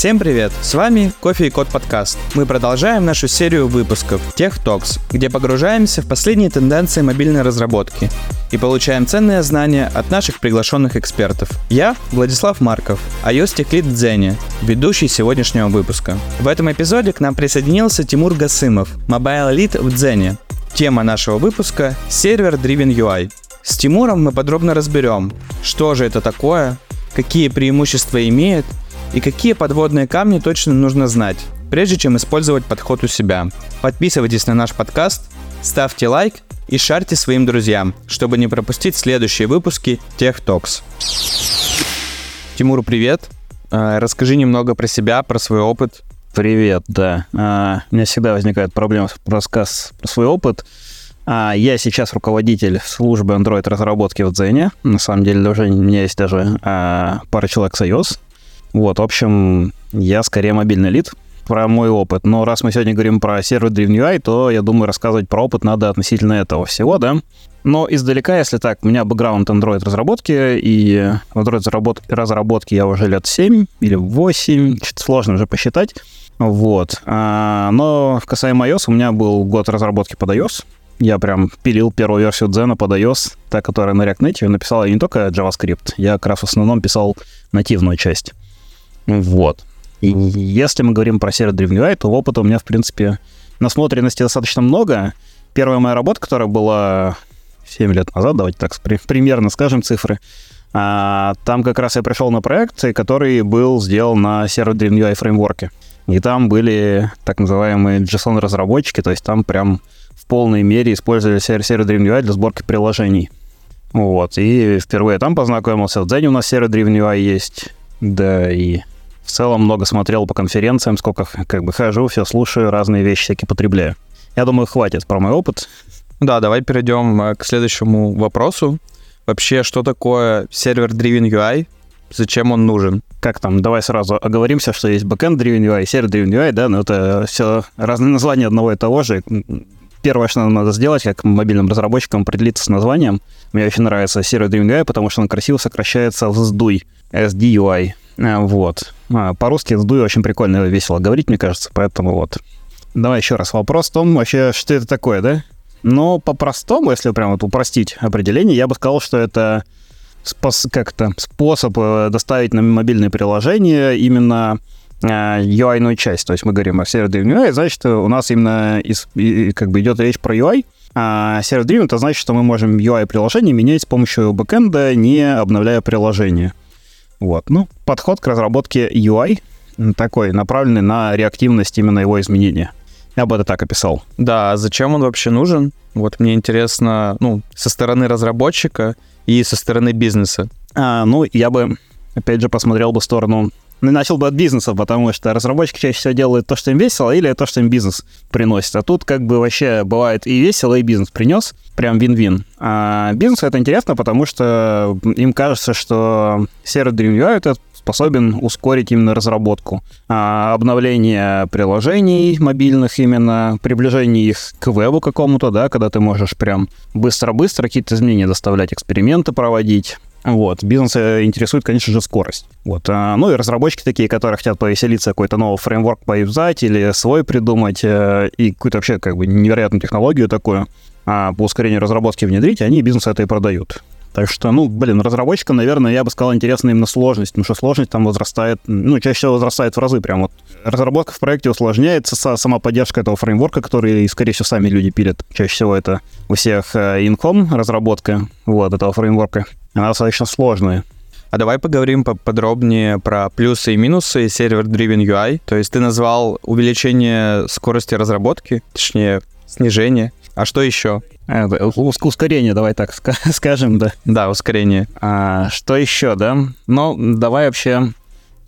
Всем привет! С вами Кофе и Код подкаст. Мы продолжаем нашу серию выпусков Tech Talks, где погружаемся в последние тенденции мобильной разработки и получаем ценные знания от наших приглашенных экспертов. Я Владислав Марков, iOS Tech Lead Дзене, ведущий сегодняшнего выпуска. В этом эпизоде к нам присоединился Тимур Гасымов, Mobile Lead в Дзене. Тема нашего выпуска — сервер Driven UI. С Тимуром мы подробно разберем, что же это такое, какие преимущества имеет и какие подводные камни точно нужно знать, прежде чем использовать подход у себя. Подписывайтесь на наш подкаст, ставьте лайк и шарьте своим друзьям, чтобы не пропустить следующие выпуски Tech Talks. Тимур, привет. А, расскажи немного про себя, про свой опыт. Привет, да. А, у меня всегда возникает проблема с рассказ про свой опыт. А, я сейчас руководитель службы Android разработки в Дзене. На самом деле уже у меня есть даже пара человек с. Вот, в общем, я скорее мобильный лид про мой опыт. Но раз мы сегодня говорим про сервер Driven UI, то, я думаю, рассказывать про опыт надо относительно этого всего, да? Но издалека, если так, у меня бэкграунд Android разработки, и Android разработки я уже лет 7 или 8, что-то сложно уже посчитать. Вот. А, но касаемо iOS, у меня был год разработки под iOS. Я прям пилил первую версию Дзена под iOS, та, которая на React Native, написала не только JavaScript, я как раз в основном писал нативную часть. Вот. И если мы говорим про сервер Driven UI, то опыта у меня, в принципе, насмотренности достаточно много. Первая моя работа, которая была 7 лет назад, давайте так примерно скажем цифры, а, там как раз я пришел на проект, который был сделан на сервер Driven UI фреймворке. И там были так называемые JSON-разработчики, то есть там прям в полной мере использовали сервер Driven UI для сборки приложений. Вот, и впервые там познакомился. В Дзене у нас сервер Driven UI есть, да, и в целом много смотрел по конференциям, сколько как бы хожу, все слушаю, разные вещи всякие потребляю. Я думаю, хватит про мой опыт. Да, давай перейдем э, к следующему вопросу. Вообще, что такое сервер Driven UI? Зачем он нужен? Как там, давай сразу оговоримся, что есть backend Driven UI, сервер Driven UI, да, но это все разные названия одного и того же. Первое, что нам надо сделать, как мобильным разработчикам, определиться с названием. Мне очень нравится сервер Driven UI, потому что он красиво сокращается в SDUI, SDUI. Э, вот. А, по-русски SDUI очень прикольно и весело говорить, мне кажется, поэтому вот. Давай еще раз вопрос в том, вообще, что это такое, да? Но по-простому, если прям вот упростить определение, я бы сказал, что это спос- как-то способ э, доставить на мобильное приложение именно UI-ную часть. То есть мы говорим о сервер-driven UI, значит, у нас именно из, и, как бы идет речь про UI. А сервер-driven это значит, что мы можем UI-приложение менять с помощью бэкэнда, не обновляя приложение. Вот. Ну, подход к разработке UI такой, направленный на реактивность именно его изменения. Я бы это так описал. Да, а зачем он вообще нужен? Вот мне интересно, ну, со стороны разработчика и со стороны бизнеса. А, ну, я бы, опять же, посмотрел бы в сторону ну, начал бы от бизнеса, потому что разработчики чаще всего делают то, что им весело, или то, что им бизнес приносит. А тут как бы вообще бывает и весело, и бизнес принес. Прям вин-вин. А бизнесу это интересно, потому что им кажется, что сервер Dream UI это способен ускорить именно разработку. А обновление приложений мобильных именно, приближение их к вебу какому-то, да, когда ты можешь прям быстро-быстро какие-то изменения доставлять, эксперименты проводить. Вот. Бизнес интересует, конечно же, скорость. Вот. А, ну и разработчики такие, которые хотят повеселиться, какой-то новый фреймворк поюзать или свой придумать, э, и какую-то вообще как бы невероятную технологию такую а, по ускорению разработки внедрить, они бизнес это и продают. Так что, ну, блин, разработчикам, наверное, я бы сказал, интересна именно сложность, потому что сложность там возрастает, ну, чаще всего возрастает в разы прям вот. Разработка в проекте усложняется, сама поддержка этого фреймворка, который, скорее всего, сами люди пилят. Чаще всего это у всех инком разработка вот этого фреймворка. Она достаточно сложная. А давай поговорим поподробнее про плюсы и минусы сервер-driven UI. То есть ты назвал увеличение скорости разработки, точнее, снижение. А что еще? Это, ускорение, давай так скажем, да. Да, ускорение. А, что еще, да? Ну, давай вообще,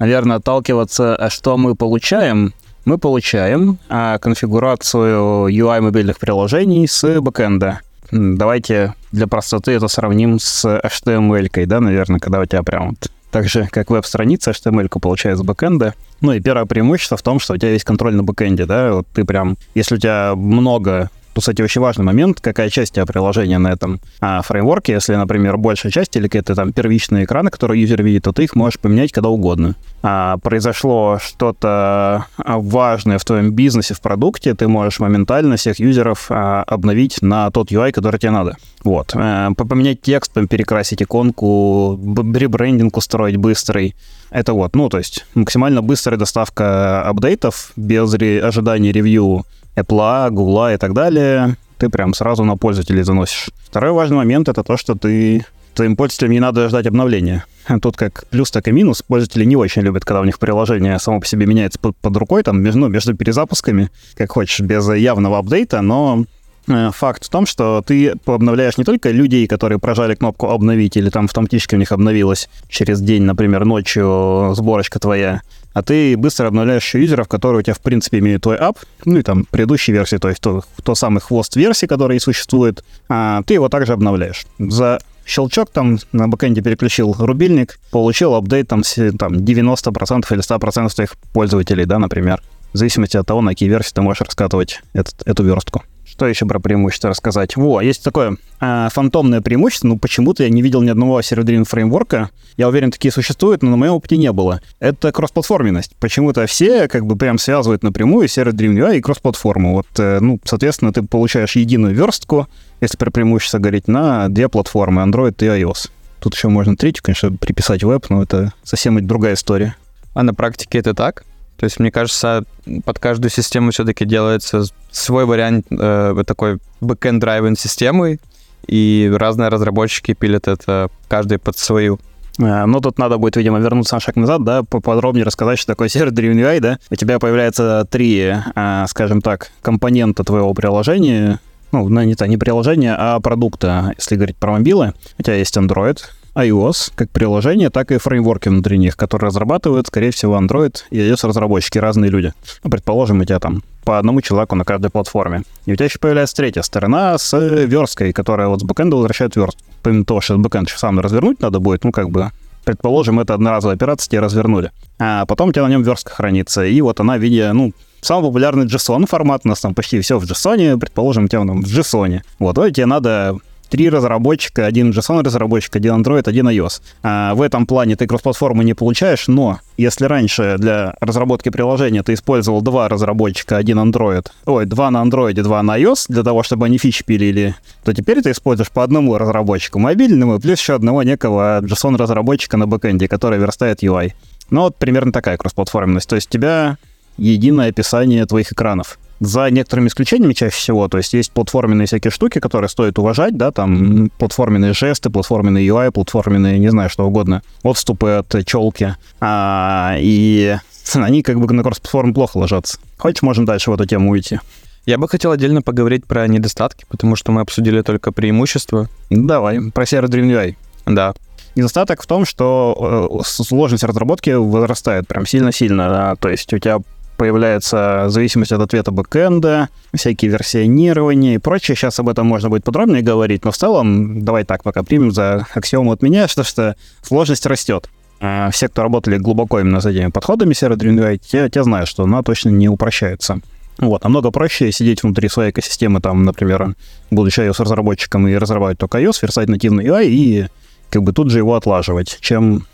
наверное, отталкиваться, а что мы получаем. Мы получаем а, конфигурацию UI мобильных приложений с бэкэнда. Давайте для простоты это сравним с HTML, да, наверное, когда у тебя прям вот так же, как веб-страница, HTML получает с бэкэнда. Ну и первое преимущество в том, что у тебя есть контроль на бэкэнде, да, вот ты прям, если у тебя много кстати, очень важный момент, какая часть тебя приложения на этом а, фреймворке. Если, например, большая часть или какие-то там первичные экраны, которые юзер видит, то ты их можешь поменять когда угодно. А, произошло что-то важное в твоем бизнесе, в продукте, ты можешь моментально всех юзеров а, обновить на тот UI, который тебе надо. Вот. А, поменять текст, перекрасить иконку, ребрендинг устроить быстрый. Это вот, ну, то есть максимально быстрая доставка апдейтов без ожидания ревью Apple, Google и так далее. Ты прям сразу на пользователей заносишь. Второй важный момент — это то, что ты твоим пользователям не надо ждать обновления. Тут как плюс, так и минус. Пользователи не очень любят, когда у них приложение само по себе меняется под, под рукой, там, ну, между перезапусками, как хочешь, без явного апдейта, но Э, факт в том, что ты обновляешь не только людей, которые прожали кнопку «Обновить» или там автоматически у них обновилась через день, например, ночью сборочка твоя, а ты быстро обновляешь юзеров, которые у тебя, в принципе, имеют твой ап, ну и там предыдущей версии, то есть то, то самый хвост версии, который существует, а ты его также обновляешь. За щелчок там на бэкэнде переключил рубильник, получил апдейт там, там 90% или 100% твоих пользователей, да, например, в зависимости от того, на какие версии ты можешь раскатывать этот, эту верстку. Что еще про преимущество рассказать? Во, есть такое э, фантомное преимущество, но почему-то я не видел ни одного сервердрин фреймворка. Я уверен, такие существуют, но на моем опыте не было. Это кроссплатформенность. Почему-то все как бы прям связывают напрямую сервер-driven UI и кроссплатформу. Вот, э, ну, соответственно, ты получаешь единую верстку, если про преимущество говорить, на две платформы, Android и iOS. Тут еще можно третью, конечно, приписать веб, но это совсем другая история. А на практике это так? То есть, мне кажется, под каждую систему все-таки делается свой вариант э, такой backend-driven системы, и разные разработчики пилят это каждый под свою. Э, ну, тут надо будет, видимо, вернуться на шаг назад, да, поподробнее рассказать, что такое сервер-driven UI, да. У тебя появляется три, э, скажем так, компонента твоего приложения, ну, не, не приложения, а продукта, если говорить про мобилы. У тебя есть Android, iOS как приложение, так и фреймворки внутри них, которые разрабатывают, скорее всего, Android и iOS-разработчики, разные люди. Ну, предположим, у тебя там по одному человеку на каждой платформе. И у тебя еще появляется третья сторона с версткой, которая вот с бэкэнда возвращает верстку. Помимо того, что бэкэнд еще сам развернуть надо будет, ну, как бы предположим, это одноразовая операция, тебе развернули. А потом у тебя на нем верстка хранится, и вот она в виде, ну, самый популярный JSON формат, у нас там почти все в JSON, предположим, у тебя там в JSON. Вот, вот тебе надо три разработчика, один JSON разработчик, один Android, один iOS. А в этом плане ты кроссплатформы не получаешь, но если раньше для разработки приложения ты использовал два разработчика, один Android, ой, два на Android, два на iOS, для того, чтобы они фичи пилили, то теперь ты используешь по одному разработчику мобильному, плюс еще одного некого JSON-разработчика на бэкэнде, который верстает UI. Ну вот примерно такая кроссплатформенность. То есть у тебя единое описание твоих экранов за некоторыми исключениями чаще всего, то есть есть платформенные всякие штуки, которые стоит уважать, да, там платформенные жесты, платформенные UI, платформенные, не знаю, что угодно, отступы от челки, а, и они как бы на кросс-платформу плохо ложатся. Хочешь, можем дальше в эту тему уйти? Я бы хотел отдельно поговорить про недостатки, потому что мы обсудили только преимущества. Давай, про сервер Dream UI. Да. Недостаток в том, что э, сложность разработки вырастает прям сильно-сильно. Да? То есть у тебя появляется зависимость от ответа бэкэнда, всякие версионирования и прочее. Сейчас об этом можно будет подробнее говорить, но в целом давай так пока примем за аксиому от меня, что, что сложность растет. А все, кто работали глубоко именно с этими подходами UI, те, те знают, что она точно не упрощается. Вот, намного проще сидеть внутри своей экосистемы, там, например, будучи iOS-разработчиком и разрабатывать только iOS, верстать нативный UI и как бы тут же его отлаживать, чем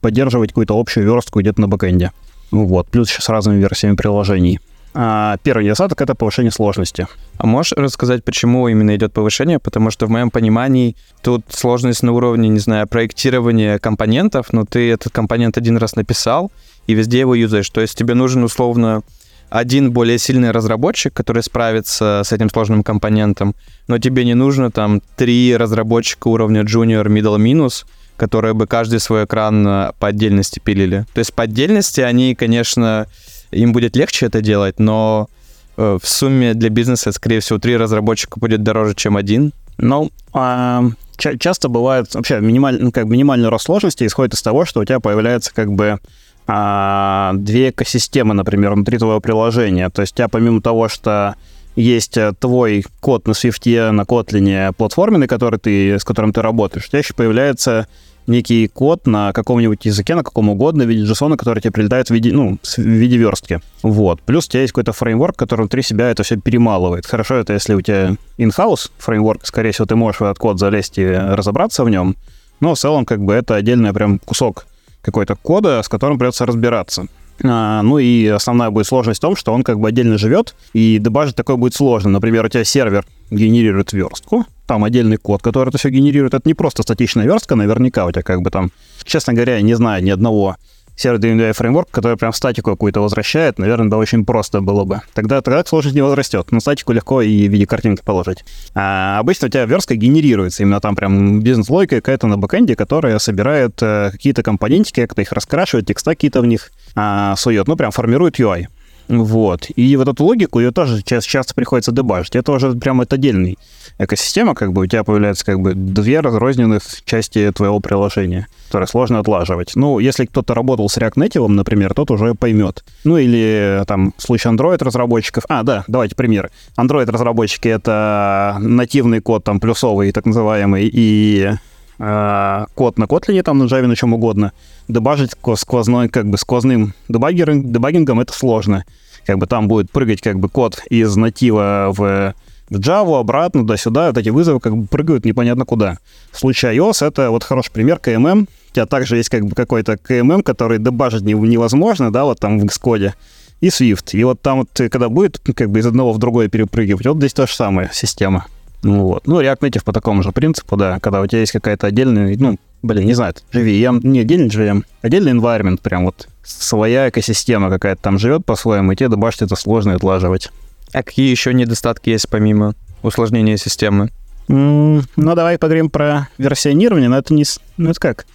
поддерживать какую-то общую верстку где-то на бэкэнде. Вот, плюс еще с разными версиями приложений. А первый недостаток — это повышение сложности. А можешь рассказать, почему именно идет повышение? Потому что в моем понимании тут сложность на уровне, не знаю, проектирования компонентов, но ты этот компонент один раз написал и везде его юзаешь. То есть тебе нужен условно один более сильный разработчик, который справится с этим сложным компонентом, но тебе не нужно там три разработчика уровня junior, middle, минус, которые бы каждый свой экран э, по отдельности пилили. То есть по отдельности они, конечно, им будет легче это делать, но э, в сумме для бизнеса, скорее всего, три разработчика будет дороже, чем один. Ну, а, ча- часто бывает вообще минималь, ну, как минимальный рост сложности исходит из того, что у тебя появляется как бы а, две экосистемы, например, внутри твоего приложения. То есть у тебя помимо того, что есть э, твой код на Swift, на Kotlin, платформенный, который ты, с которым ты работаешь, у тебя еще появляется некий код на каком-нибудь языке, на каком угодно, в виде JSON, который тебе прилетает в виде, ну, в виде верстки. Вот. Плюс у тебя есть какой-то фреймворк, который внутри себя это все перемалывает. Хорошо, это если у тебя in-house фреймворк, скорее всего, ты можешь в этот код залезть и разобраться в нем, но в целом как бы это отдельный прям кусок какой-то кода, с которым придется разбираться. А, ну и основная будет сложность в том, что он как бы отдельно живет, и дебажить такое будет сложно. Например, у тебя сервер генерирует верстку, там отдельный код, который это все генерирует. Это не просто статичная верстка, наверняка у тебя как бы там, честно говоря, я не знаю ни одного сервер-driven фреймворк, который прям статику какую-то возвращает, наверное, да очень просто было бы. Тогда, тогда сложность не возрастет. Но статику легко и в виде картинки положить. А обычно у тебя верстка генерируется. Именно там прям бизнес-логика какая-то на бэкэнде, которая собирает э, какие-то компонентики, как-то их раскрашивает, текста какие-то в них а, сует. Ну, прям формирует UI. Вот. И вот эту логику ее тоже часто, приходится дебажить. Это уже прям это отдельный экосистема, как бы у тебя появляется как бы две разрозненных части твоего приложения, которые сложно отлаживать. Ну, если кто-то работал с React Native, например, тот уже поймет. Ну, или там в случае Android разработчиков. А, да, давайте пример. Android разработчики — это нативный код, там, плюсовый, так называемый, и код на Kotlin, там, на Java, на чем угодно. Дебажить сквозной, как бы сквозным дебаггеринг, дебаггингом это сложно. Как бы там будет прыгать как бы код из натива в в Java, обратно, туда-сюда, вот эти вызовы как бы прыгают непонятно куда. В случае iOS это вот хороший пример KMM. У тебя также есть как бы какой-то KMM, который дебажить невозможно, да, вот там в Xcode, и Swift. И вот там вот, когда будет как бы из одного в другое перепрыгивать, вот здесь то же самое система. Ну вот. Ну, React Native по такому же принципу, да, когда у тебя есть какая-то отдельная, ну, блин, не знаю, JVM, не отдельный JVM, отдельный environment, прям вот своя экосистема какая-то там живет по-своему, и тебе добавить это сложно отлаживать. А какие еще недостатки есть помимо усложнения системы? Mm, ну, давай поговорим про версионирование, но это не... Ну, это как?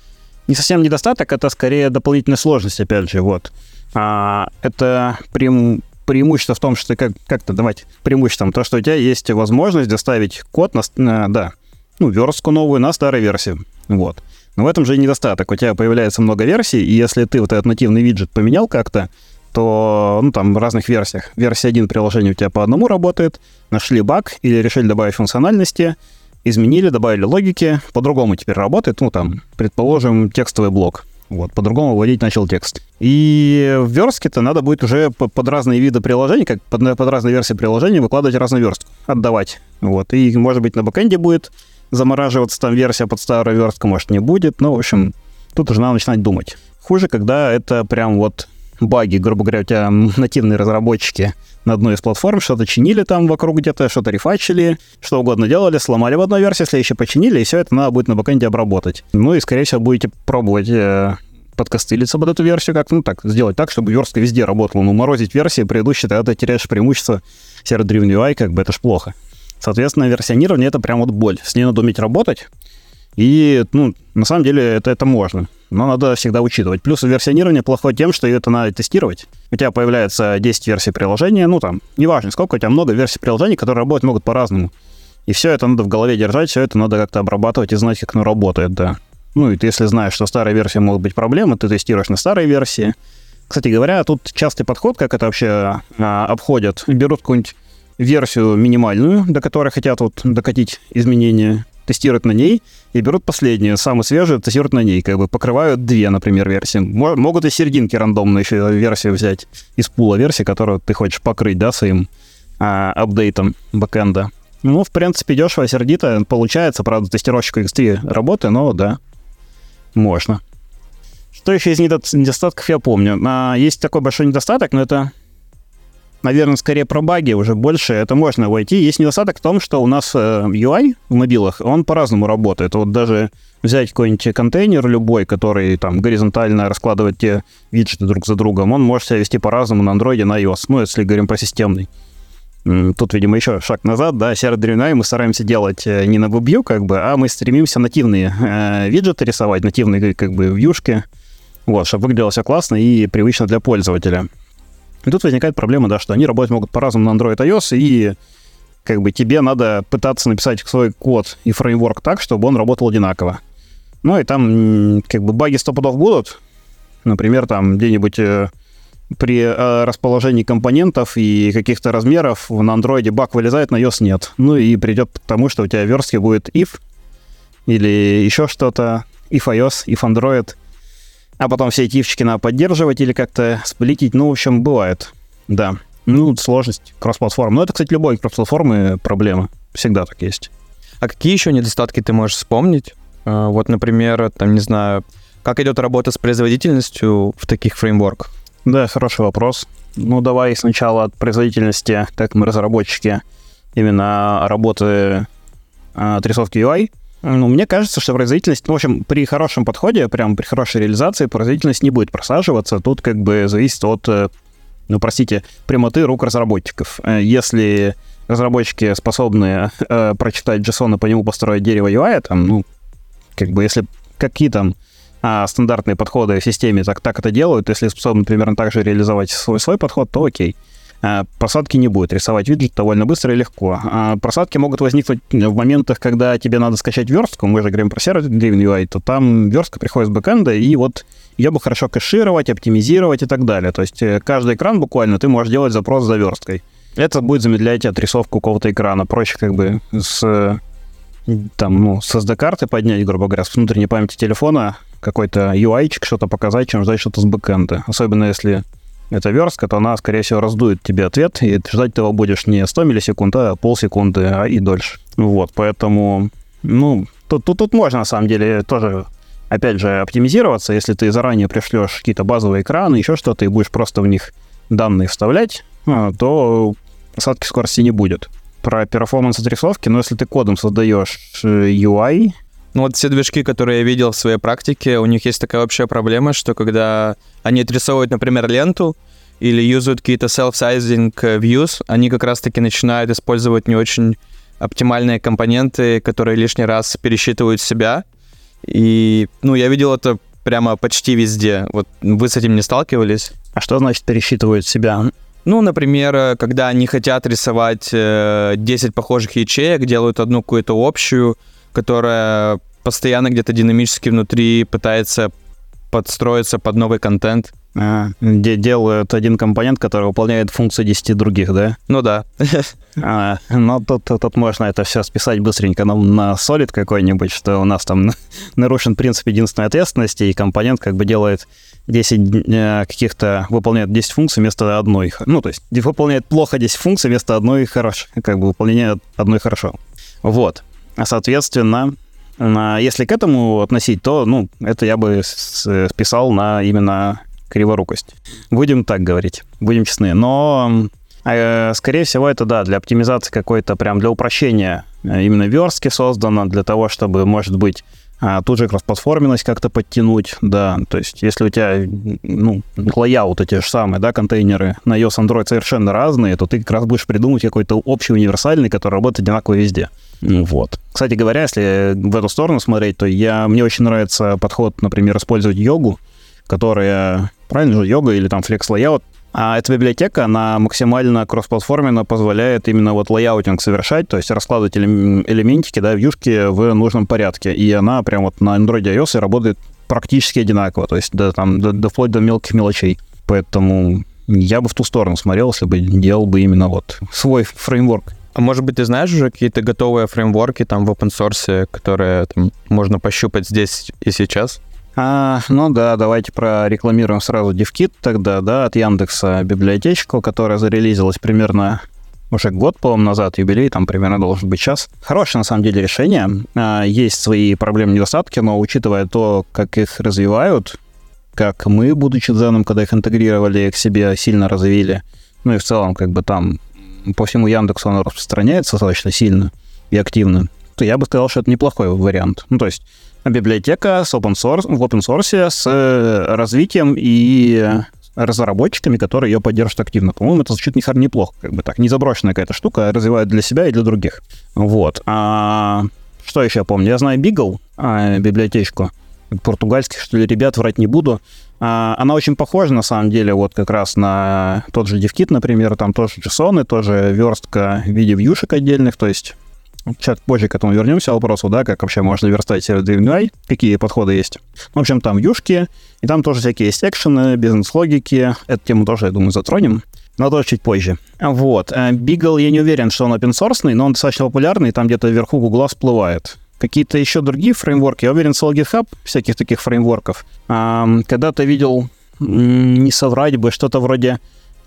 Не совсем недостаток, это скорее дополнительная сложность, опять же, вот. А, это преим, преимущество в том, что как, как-то, давайте, преимуществом, то, что у тебя есть возможность доставить код на, на да, ну, верстку новую на старой версии, вот. Но в этом же и недостаток. У тебя появляется много версий, и если ты вот этот нативный виджет поменял как-то, то, ну, там, в разных версиях. Версия 1 приложения у тебя по одному работает, нашли баг или решили добавить функциональности, изменили, добавили логики, по-другому теперь работает, ну, там, предположим, текстовый блок. Вот, по-другому вводить начал текст. И в верстке-то надо будет уже под разные виды приложений, как под, под разные версии приложения выкладывать разную верстку, отдавать. Вот, и, может быть, на бэкэнде будет замораживаться там версия под старую верстку, может, не будет. Ну, в общем, тут уже надо начинать думать. Хуже, когда это прям вот баги, грубо говоря, у тебя нативные разработчики на одной из платформ что-то чинили там вокруг где-то, что-то рефачили, что угодно делали, сломали в одной версии, следующее починили, и все это надо будет на бэкэнде обработать. Ну и, скорее всего, будете пробовать э, подкостылиться под эту версию, как, ну так, сделать так, чтобы верстка везде работала. Ну, морозить версии предыдущие, тогда ты теряешь преимущество серver-driven UI, как бы это ж плохо. Соответственно, версионирование — это прям вот боль. С ней надо уметь работать, и, ну, на самом деле это, это можно но надо всегда учитывать. Плюс версионирование плохое тем, что это надо тестировать. У тебя появляется 10 версий приложения, ну там, неважно сколько, у тебя много версий приложений, которые работать могут по-разному. И все это надо в голове держать, все это надо как-то обрабатывать и знать, как оно работает, да. Ну и ты, если знаешь, что старой версии могут быть проблемы, ты тестируешь на старой версии. Кстати говоря, тут частый подход, как это вообще а, обходят. Берут какую-нибудь версию минимальную, до которой хотят вот докатить изменения, тестируют на ней и берут последнюю, самую свежую, тестируют на ней, как бы покрывают две, например, версии. Могут и серединки рандомно еще версию взять из пула версии, которую ты хочешь покрыть, да, своим а, апдейтом бэкэнда. Ну, в принципе, дешево, сердито получается. Правда, тестировщику X3 работы, но да, можно. Что еще из недостатков я помню? А, есть такой большой недостаток, но это наверное, скорее про баги уже больше. Это можно войти. Есть недостаток в том, что у нас э, UI в мобилах, он по-разному работает. Вот даже взять какой-нибудь контейнер любой, который там горизонтально раскладывает те виджеты друг за другом, он может себя вести по-разному на Android, на iOS. Ну, если говорим про системный. Тут, видимо, еще шаг назад, да, сервер Dreamline мы стараемся делать э, не на WebView, как бы, а мы стремимся нативные э, виджеты рисовать, нативные, как бы, вьюшки, вот, чтобы выглядело все классно и привычно для пользователя. И тут возникает проблема, да, что они работать могут по-разному на Android iOS, и как бы тебе надо пытаться написать свой код и фреймворк так, чтобы он работал одинаково. Ну и там как бы баги стопудов будут. Например, там где-нибудь э, при э, расположении компонентов и каких-то размеров на андроиде баг вылезает, на iOS нет. Ну и придет к тому, что у тебя в будет if или еще что-то, if iOS, if Android, а потом все эти ифчики надо поддерживать или как-то сплитить. Ну, в общем, бывает. Да. Ну, сложность кросс-платформ. Но это, кстати, любой кросс-платформы проблема. Всегда так есть. А какие еще недостатки ты можешь вспомнить? А, вот, например, там, не знаю, как идет работа с производительностью в таких фреймворках? Да, хороший вопрос. Ну, давай сначала от производительности, как мы разработчики, именно работы а, отрисовки UI. Ну, мне кажется, что производительность, в общем, при хорошем подходе, прям при хорошей реализации, производительность не будет просаживаться. Тут как бы зависит от, э, ну, простите, прямоты рук разработчиков. Э, если разработчики способны э, прочитать JSON и по нему построить дерево UI, там, ну, как бы если какие там а, стандартные подходы в системе так, так это делают, если способны примерно так же реализовать свой, свой подход, то окей. Просадки не будет. Рисовать виджет довольно быстро и легко. А просадки могут возникнуть в моментах, когда тебе надо скачать верстку. Мы же говорим про сервер-driven UI, то там верстка приходит с бэкэнда, и вот ее бы хорошо кэшировать, оптимизировать и так далее. То есть э, каждый экран буквально ты можешь делать запрос за версткой. Это будет замедлять отрисовку какого-то экрана. Проще как бы с там, ну, с SD-карты поднять, грубо говоря, с внутренней памяти телефона какой-то UI-чик, что-то показать, чем ждать что-то с бэкэнда. Особенно если это верстка, то она, скорее всего, раздует тебе ответ, и ждать того будешь не 100 миллисекунд, а полсекунды, а и дольше. Вот, поэтому, ну, тут, тут, тут можно, на самом деле, тоже, опять же, оптимизироваться, если ты заранее пришлешь какие-то базовые экраны, еще что-то, и будешь просто в них данные вставлять, а, то посадки скорости не будет. Про перформанс отрисовки, но если ты кодом создаешь э, UI, ну вот все движки, которые я видел в своей практике, у них есть такая общая проблема, что когда они отрисовывают, например, ленту или юзают какие-то self-sizing views, они как раз-таки начинают использовать не очень оптимальные компоненты, которые лишний раз пересчитывают себя. И, ну, я видел это прямо почти везде. Вот вы с этим не сталкивались? А что значит пересчитывают себя? Ну, например, когда они хотят рисовать 10 э, похожих ячеек, делают одну какую-то общую, которая постоянно где-то динамически внутри пытается подстроиться под новый контент. А, где делают один компонент, который выполняет функции 10 других, да? Ну да. А, ну, тут, тут можно это все списать быстренько на, на Solid какой-нибудь, что у нас там нарушен принцип единственной ответственности, и компонент как бы делает 10 э, каких-то, выполняет 10 функций вместо одной. Ну, то есть выполняет плохо 10 функций вместо одной хорошо, как бы выполняет одной хорошо. Вот. Соответственно, если к этому относить, то, ну, это я бы списал на именно криворукость. Будем так говорить, будем честны. Но, э, скорее всего, это, да, для оптимизации какой-то, прям для упрощения э, именно верстки создано, для того, чтобы, может быть, а, тут же кроссплатформенность как-то подтянуть, да, то есть если у тебя, ну, layout ы те же самые, да, контейнеры на iOS, Android совершенно разные, то ты как раз будешь придумать какой-то общий универсальный, который работает одинаково везде. Ну вот. Кстати говоря, если в эту сторону смотреть, то я, мне очень нравится подход, например, использовать йогу, которая, правильно же, йога или там flex layout, а эта библиотека, она максимально кроссплатформенно позволяет именно вот layouting совершать, то есть раскладывать элементики, да, вьюшки в нужном порядке. И она прям вот на Android и работает практически одинаково, то есть до, там, до, до, вплоть до мелких мелочей. Поэтому я бы в ту сторону смотрел, если бы делал бы именно вот свой фреймворк. А может быть, ты знаешь уже какие-то готовые фреймворки там в open source, которые там, можно пощупать здесь и сейчас? А, ну да, давайте прорекламируем сразу DevKit тогда, да, от Яндекса библиотечку, которая зарелизилась примерно уже год, по-моему, назад, юбилей, там примерно должен быть час. Хорошее, на самом деле, решение. А, есть свои проблемы, недостатки, но учитывая то, как их развивают, как мы, будучи Дзеном, когда их интегрировали к себе, сильно развили, ну и в целом, как бы там по всему Яндексу оно распространяется достаточно сильно и активно, то я бы сказал, что это неплохой вариант. Ну, то есть библиотека с open source, в open source с э, развитием и разработчиками, которые ее поддерживают активно. По-моему, это звучит не, неплохо, как бы так, не заброшенная какая-то штука, а развивают для себя и для других. Вот. А что еще я помню? Я знаю Beagle, а, библиотечку португальских, что ли, ребят, врать не буду. А, она очень похожа, на самом деле, вот как раз на тот же DevKit, например, там тоже JSON, тоже верстка в виде вьюшек отдельных, то есть Сейчас позже к этому вернемся вопросу, да, как вообще можно верстать DNI, какие подходы есть. В общем, там юшки, и там тоже всякие есть экшены, бизнес-логики. Эту тему тоже, я думаю, затронем, но тоже чуть позже. Вот. Beagle, я не уверен, что он open source, но он достаточно популярный, там где-то вверху Гугла всплывает. какие-то еще другие фреймворки. Я уверен, слал GitHub всяких таких фреймворков. А, когда-то видел, не соврать бы, что-то вроде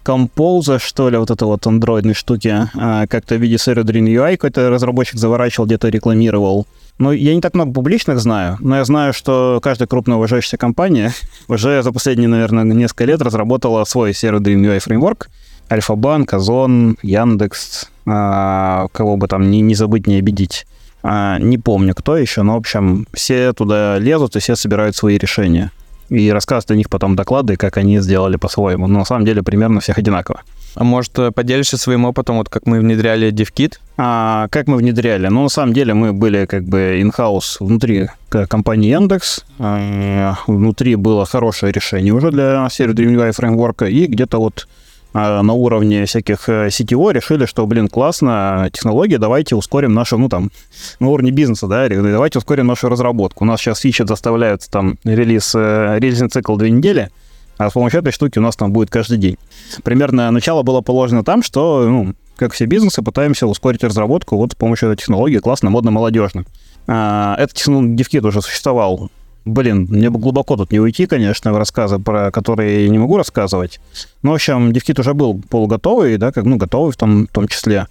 Compose, что ли, вот это вот андроидной штуки, а, как-то в виде Dream UI какой-то разработчик заворачивал, где-то рекламировал. Ну, я не так много публичных знаю, но я знаю, что каждая крупная уважающаяся компания уже за последние, наверное, несколько лет разработала свой Dream UI фреймворк. Альфа-банк, Озон, Яндекс, а, кого бы там не, не забыть, не обидеть. А, не помню, кто еще, но, в общем, все туда лезут и все собирают свои решения и рассказывать о них потом доклады, как они сделали по-своему. Но на самом деле примерно всех одинаково. А может, э, поделишься своим опытом, вот как мы внедряли DevKit? А, как мы внедряли? Ну, на самом деле мы были как бы in-house внутри компании Яндекс. А, внутри было хорошее решение уже для DreamUI фреймворка, и где-то вот на уровне всяких CTO э, решили, что, блин, классно, технология, давайте ускорим нашу, ну, там, на уровне бизнеса, да, давайте ускорим нашу разработку. У нас сейчас фичи заставляют там релиз, э, релизный цикл две недели, а с помощью этой штуки у нас там будет каждый день. Примерно начало было положено там, что, ну, как все бизнесы, пытаемся ускорить разработку вот с помощью этой технологии, классно, модно, молодежно. А, этот DevKit уже существовал Блин, мне бы глубоко тут не уйти, конечно, в рассказы, про которые я не могу рассказывать. Но, в общем, DevKit уже был полуготовый, да, как, ну, готовый в том, в том числе.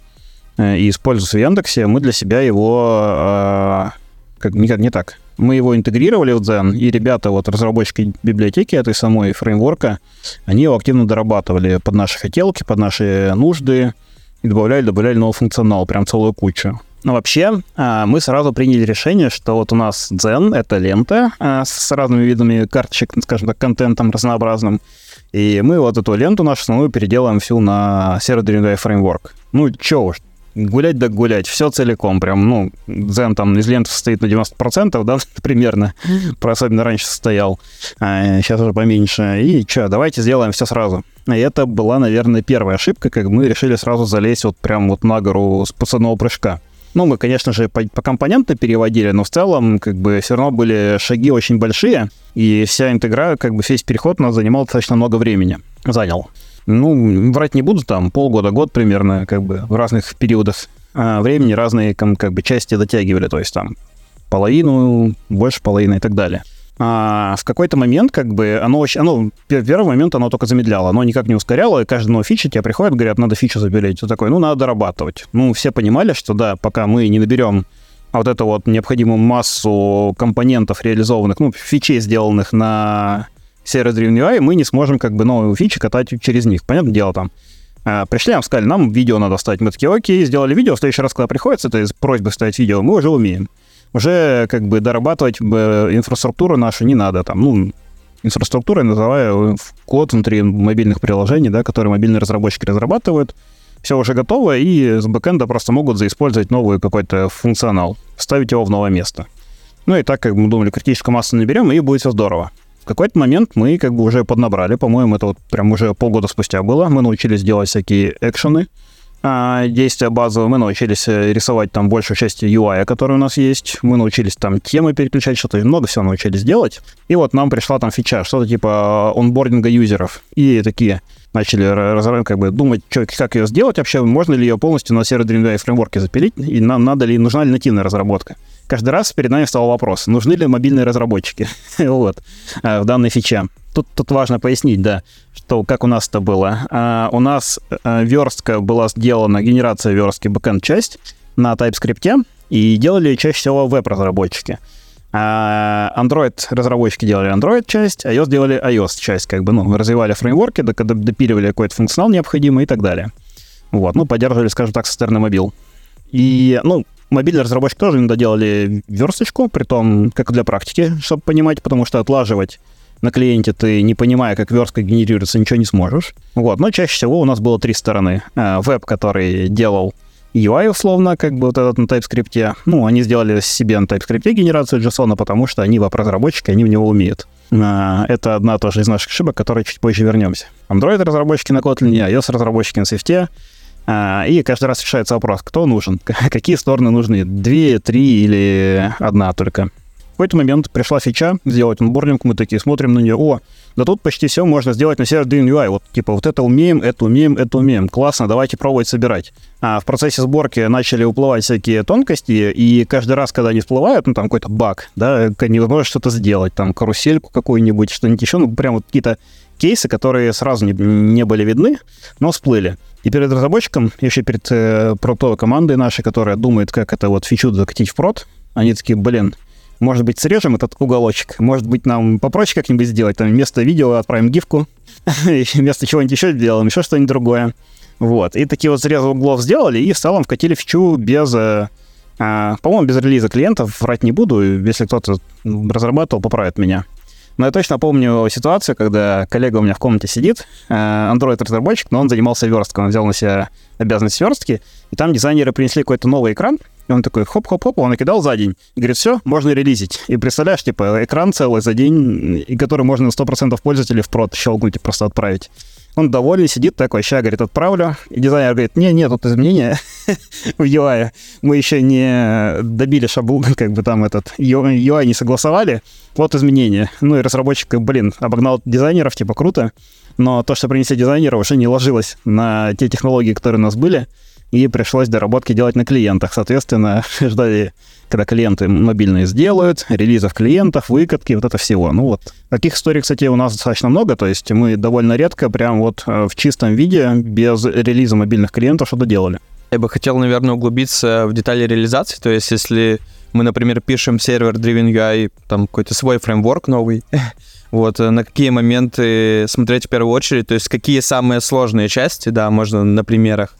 Э, и используется в Яндексе. Мы для себя его... Э, как, никак не так. Мы его интегрировали в Zen, и ребята, вот разработчики библиотеки этой самой фреймворка, они его активно дорабатывали под наши хотелки, под наши нужды, и добавляли, добавляли новый функционал, прям целую кучу. Но вообще а, мы сразу приняли решение, что вот у нас Zen — это лента с разными видами карточек, скажем так, контентом разнообразным. И мы вот эту ленту нашу основную переделаем всю на Server Driven Framework. Ну, чё уж, гулять да гулять, все целиком, прям, ну, Zen там из ленты состоит на 90%, да, примерно, про особенно раньше состоял, а сейчас уже поменьше, и что, давайте сделаем все сразу. И это была, наверное, первая ошибка, как мы решили сразу залезть вот прям вот на гору с пацанного прыжка. Ну, мы, конечно же, по, по компонентно переводили, но в целом, как бы, все равно были шаги очень большие, и вся интегра, как бы, весь переход у нас занимал достаточно много времени. Занял. Ну, врать не буду, там, полгода, год примерно, как бы, в разных периодах а, времени разные, как бы, части дотягивали, то есть, там, половину, больше половины и так далее а, в какой-то момент, как бы, оно оно, первый момент оно только замедляло, оно никак не ускоряло, и каждый новый фичи тебе приходит, говорят, надо фичу запилить. Ты такой, ну, надо дорабатывать. Ну, все понимали, что да, пока мы не наберем вот эту вот необходимую массу компонентов реализованных, ну, фичей, сделанных на сервис Driven UI, мы не сможем как бы новые фичи катать через них. Понятное дело, там, а, пришли, нам сказали, нам видео надо ставить. Мы такие, окей, сделали видео, в следующий раз, когда приходится, это из просьбы ставить видео, мы уже умеем уже как бы дорабатывать инфраструктуру нашу не надо. Там, ну, инфраструктурой называю код внутри мобильных приложений, да, которые мобильные разработчики разрабатывают. Все уже готово, и с бэкэнда просто могут заиспользовать новый какой-то функционал, ставить его в новое место. Ну и так, как мы думали, критическую массу наберем, и будет все здорово. В какой-то момент мы как бы уже поднабрали, по-моему, это вот прям уже полгода спустя было, мы научились делать всякие экшены, действия базовые. Мы научились э, рисовать там большую часть UI, который у нас есть. Мы научились там темы переключать, что-то много всего научились делать. И вот нам пришла там фича, что-то типа онбординга юзеров. И такие начали разрывать, как бы думать, что, как ее сделать вообще, можно ли ее полностью на сервер Dreamweaver фреймворке запилить, и нам надо ли, нужна ли нативная разработка. Каждый раз перед нами стал вопрос, нужны ли мобильные разработчики вот, э, в данной фиче. Тут, тут важно пояснить, да, что как у нас это было. А, у нас а, верстка была сделана, генерация верстки backend часть на TypeScript, и делали чаще всего веб-разработчики. А Android-разработчики делали Android-часть, iOS делали iOS-часть, как бы, ну, развивали фреймворки, допиливали какой-то функционал необходимый и так далее. Вот, ну, поддерживали, скажем так, со стороны мобил. И, ну, мобильные разработчики тоже иногда делали версточку, при том, как для практики, чтобы понимать, потому что отлаживать на клиенте ты, не понимая, как верстка генерируется, ничего не сможешь. Вот, но чаще всего у нас было три стороны. А, веб, который делал UI, условно, как бы вот этот на TypeScript. Ну, они сделали себе на TypeScript генерацию JSON, потому что они веб-разработчики, они в него умеют. А, это одна тоже из наших ошибок, к которой чуть позже вернемся. Android-разработчики на Kotlin, iOS-разработчики на Swift. А, и каждый раз решается вопрос, кто нужен, какие стороны нужны, две, три или одна только. Какой-то момент пришла фича сделать онбординг, мы такие смотрим на нее, о, да тут почти все можно сделать на сервере UI. Вот, типа, вот это умеем, это умеем, это умеем. Классно, давайте пробовать собирать. А в процессе сборки начали уплывать всякие тонкости, и каждый раз, когда они всплывают, ну, там какой-то баг, да, невозможно что-то сделать, там, карусельку какую-нибудь, что-нибудь еще, ну, прям вот какие-то кейсы, которые сразу не, не были видны, но всплыли. И перед разработчиком, еще перед э, продуктовой командой нашей, которая думает, как это вот фичу закатить в прод, они такие, блин, может быть, срежем этот уголочек, может быть, нам попроще как-нибудь сделать, там вместо видео отправим гифку, вместо чего-нибудь еще сделаем, еще что-нибудь другое. Вот. И такие вот срезы углов сделали, и в целом вкатили фичу без, э, а, по-моему, без релиза клиентов. Врать не буду, если кто-то разрабатывал, поправит меня. Но я точно помню ситуацию, когда коллега у меня в комнате сидит, э, Android-разработчик, но он занимался версткой, он взял на себя обязанность верстки, и там дизайнеры принесли какой-то новый экран, и он такой хоп-хоп-хоп, он накидал за день. И говорит, все, можно релизить. И представляешь, типа, экран целый за день, и который можно на 100% пользователей в прод щелкнуть и просто отправить. Он доволен, сидит такой, ща, говорит, отправлю. И дизайнер говорит, не, нет, тут изменения в UI. Мы еще не добили шаблон, как бы там этот UI не согласовали. Вот изменения. Ну и разработчик, блин, обогнал дизайнеров, типа, круто. Но то, что принесли дизайнера, уже не ложилось на те технологии, которые у нас были и пришлось доработки делать на клиентах. Соответственно, ждали, когда клиенты мобильные сделают, релизов клиентов, выкатки, вот это всего. Ну вот. Таких историй, кстати, у нас достаточно много, то есть мы довольно редко прям вот э, в чистом виде, без релиза мобильных клиентов что-то делали. Я бы хотел, наверное, углубиться в детали реализации, то есть если мы, например, пишем сервер Driven UI, там какой-то свой фреймворк новый, вот, э, на какие моменты смотреть в первую очередь, то есть какие самые сложные части, да, можно на примерах,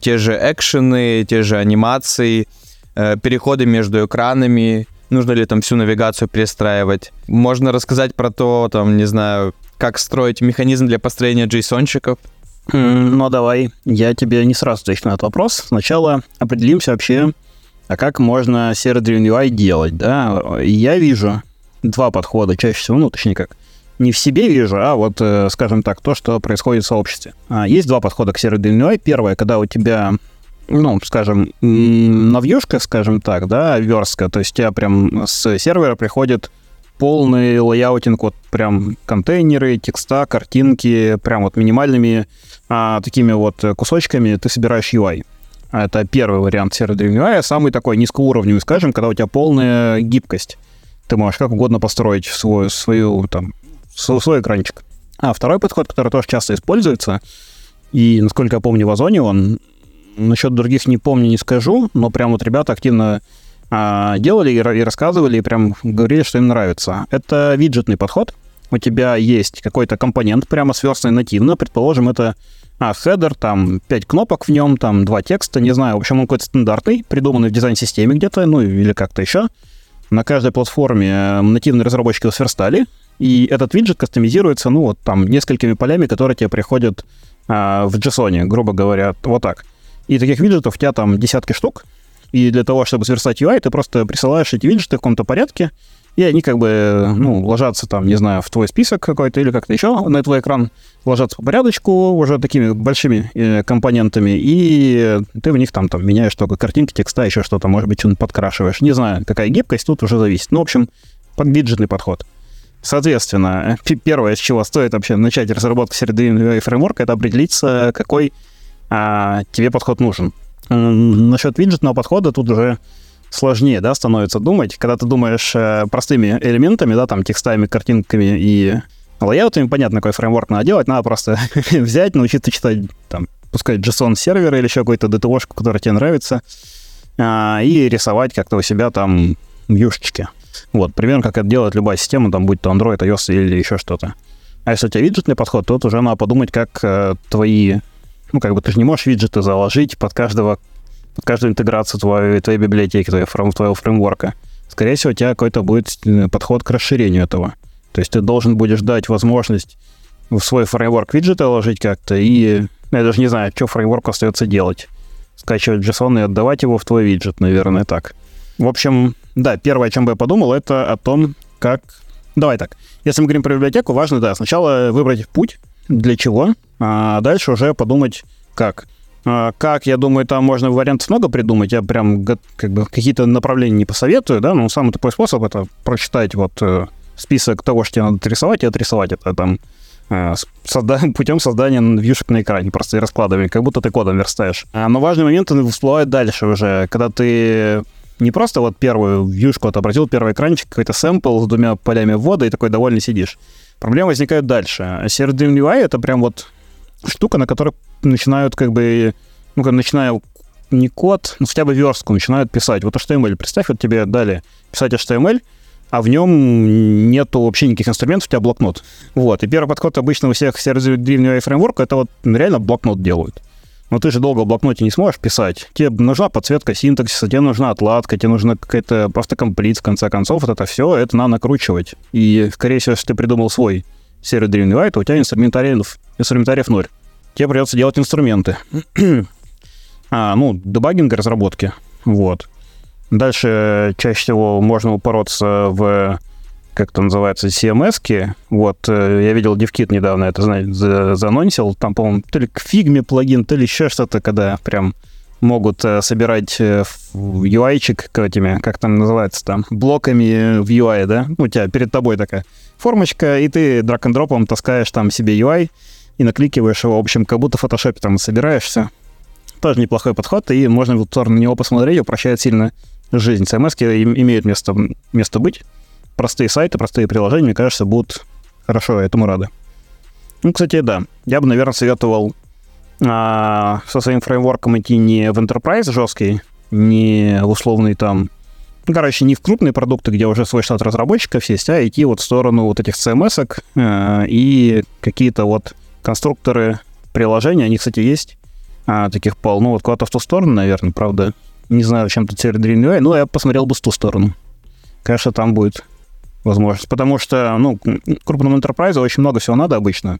те же экшены, те же анимации, э, переходы между экранами, нужно ли там всю навигацию перестраивать. Можно рассказать про то, там, не знаю, как строить механизм для построения JSON-чиков. Ну, давай, я тебе не сразу отвечу на этот вопрос. Сначала определимся вообще, а как можно server-driven UI делать, да? Я вижу два подхода чаще всего, ну, точнее как, не в себе вижу, а вот, э, скажем так, то, что происходит в сообществе. А, есть два подхода к server-driven UI. Первое, когда у тебя ну, скажем, навьюшка, скажем так, да, верстка, то есть у тебя прям с сервера приходит полный layouting, вот прям контейнеры, текста, картинки, прям вот минимальными а, такими вот кусочками ты собираешь UI. Это первый вариант серверной UI, а самый такой низкоуровневый, скажем, когда у тебя полная гибкость. Ты можешь как угодно построить свою, свою там, свой экранчик. А второй подход, который тоже часто используется, и, насколько я помню, в Озоне он, насчет других не помню, не скажу, но прям вот ребята активно а, делали и, и рассказывали, и прям говорили, что им нравится. Это виджетный подход. У тебя есть какой-то компонент прямо сверстанный нативно, предположим, это а, хедер, там 5 кнопок в нем, там два текста, не знаю, в общем, он какой-то стандартный, придуманный в дизайн-системе где-то, ну или как-то еще. На каждой платформе э, нативные разработчики его сверстали, и этот виджет кастомизируется, ну, вот там, несколькими полями, которые тебе приходят а, в JSON, грубо говоря, вот так. И таких виджетов у тебя там десятки штук. И для того, чтобы сверстать UI, ты просто присылаешь эти виджеты в каком-то порядке, и они как бы, ну, ложатся там, не знаю, в твой список какой-то или как-то еще на твой экран, ложатся по порядочку уже такими большими э, компонентами, и ты в них там, там меняешь только картинки, текста, еще что-то, может быть, что-нибудь подкрашиваешь. Не знаю, какая гибкость, тут уже зависит. Ну, в общем, под виджетный подход. Соответственно, первое, с чего стоит вообще начать разработку середины фреймворка, это определиться, какой а, тебе подход нужен. Насчет виджетного подхода тут уже сложнее, да, становится думать. Когда ты думаешь э, простыми элементами, да, там, текстами, картинками и лайаутами, понятно, какой фреймворк надо делать, надо просто взять, научиться читать, там, пускай JSON-сервер или еще какой-то DTO-шку, которая тебе нравится, а, и рисовать как-то у себя там вьюшечки. Вот, примерно как это делает любая система, там, будь то Android, iOS или еще что-то. А если у тебя виджетный подход, то тут уже надо подумать, как э, твои... Ну, как бы ты же не можешь виджеты заложить под каждого под каждую интеграцию твоей, твоей библиотеки, твоего, фрейм, твоего фреймворка. Скорее всего, у тебя какой-то будет э, подход к расширению этого. То есть ты должен будешь дать возможность в свой фреймворк виджеты ложить как-то, и ну, я даже не знаю, что фреймворку остается делать. Скачивать JSON и отдавать его в твой виджет, наверное, так. В общем, да, первое, о чем бы я подумал, это о том, как... Давай так. Если мы говорим про библиотеку, важно, да, сначала выбрать путь, для чего, а дальше уже подумать, как. А, Как, я думаю, там можно вариантов много придумать. Я прям как бы какие-то направления не посоветую, да, но самый тупой способ это прочитать вот э, список того, что тебе надо отрисовать, и отрисовать это там э, созда- путем создания вьюшек на экране, просто и раскладывания, как будто ты кодом верстаешь. А, но важный момент всплывает дальше уже, когда ты не просто вот первую вьюшку отобразил, первый экранчик, какой-то сэмпл с двумя полями ввода, и такой довольный сидишь. Проблемы возникают дальше. Dream UI — это прям вот штука, на которой начинают как бы, ну, как начиная не код, ну, хотя бы верстку начинают писать. Вот HTML, представь, вот тебе дали писать HTML, а в нем нету вообще никаких инструментов, у тебя блокнот. Вот, и первый подход обычно у всех сервер-древнего UI фреймворка, это вот реально блокнот делают. Но ты же долго в блокноте не сможешь писать. Тебе нужна подсветка синтаксиса, тебе нужна отладка, тебе нужна какая-то просто комплит, в конце концов. Вот это все, это надо накручивать. И, скорее всего, если ты придумал свой сервер Dream то у тебя инструментариев, инструментариев ноль. Тебе придется делать инструменты. а, ну, дебагинг разработки. Вот. Дальше э, чаще всего можно упороться в как это называется, CMS-ки. Вот, э, я видел DevKit недавно это, знаете, за- занонсил. Там, по-моему, то ли к фигме плагин, то ли еще что-то, когда прям могут э, собирать э, UI-чик к этими, как там называется там, блоками в UI, да? У тебя перед тобой такая формочка, и ты драг-н-дропом таскаешь там себе UI и накликиваешь его, в общем, как будто в фотошопе там собираешься. Тоже неплохой подход, и можно в сторону него посмотреть, упрощает сильно жизнь. CMS имеют место, место быть простые сайты, простые приложения, мне кажется, будут хорошо этому рады. Ну, кстати, да. Я бы, наверное, советовал а, со своим фреймворком идти не в enterprise жесткий, не в условный там... Ну, короче, не в крупные продукты, где уже свой штат разработчиков есть, а идти вот в сторону вот этих CMS-ок э, и какие-то вот конструкторы приложений, они, кстати, есть, а, таких полно, вот куда-то в ту сторону, наверное, правда. Не знаю, чем тут сервер Dream UI, но я посмотрел бы в ту сторону. Конечно, там будет возможность. Потому что, ну, крупному enterprise очень много всего надо обычно.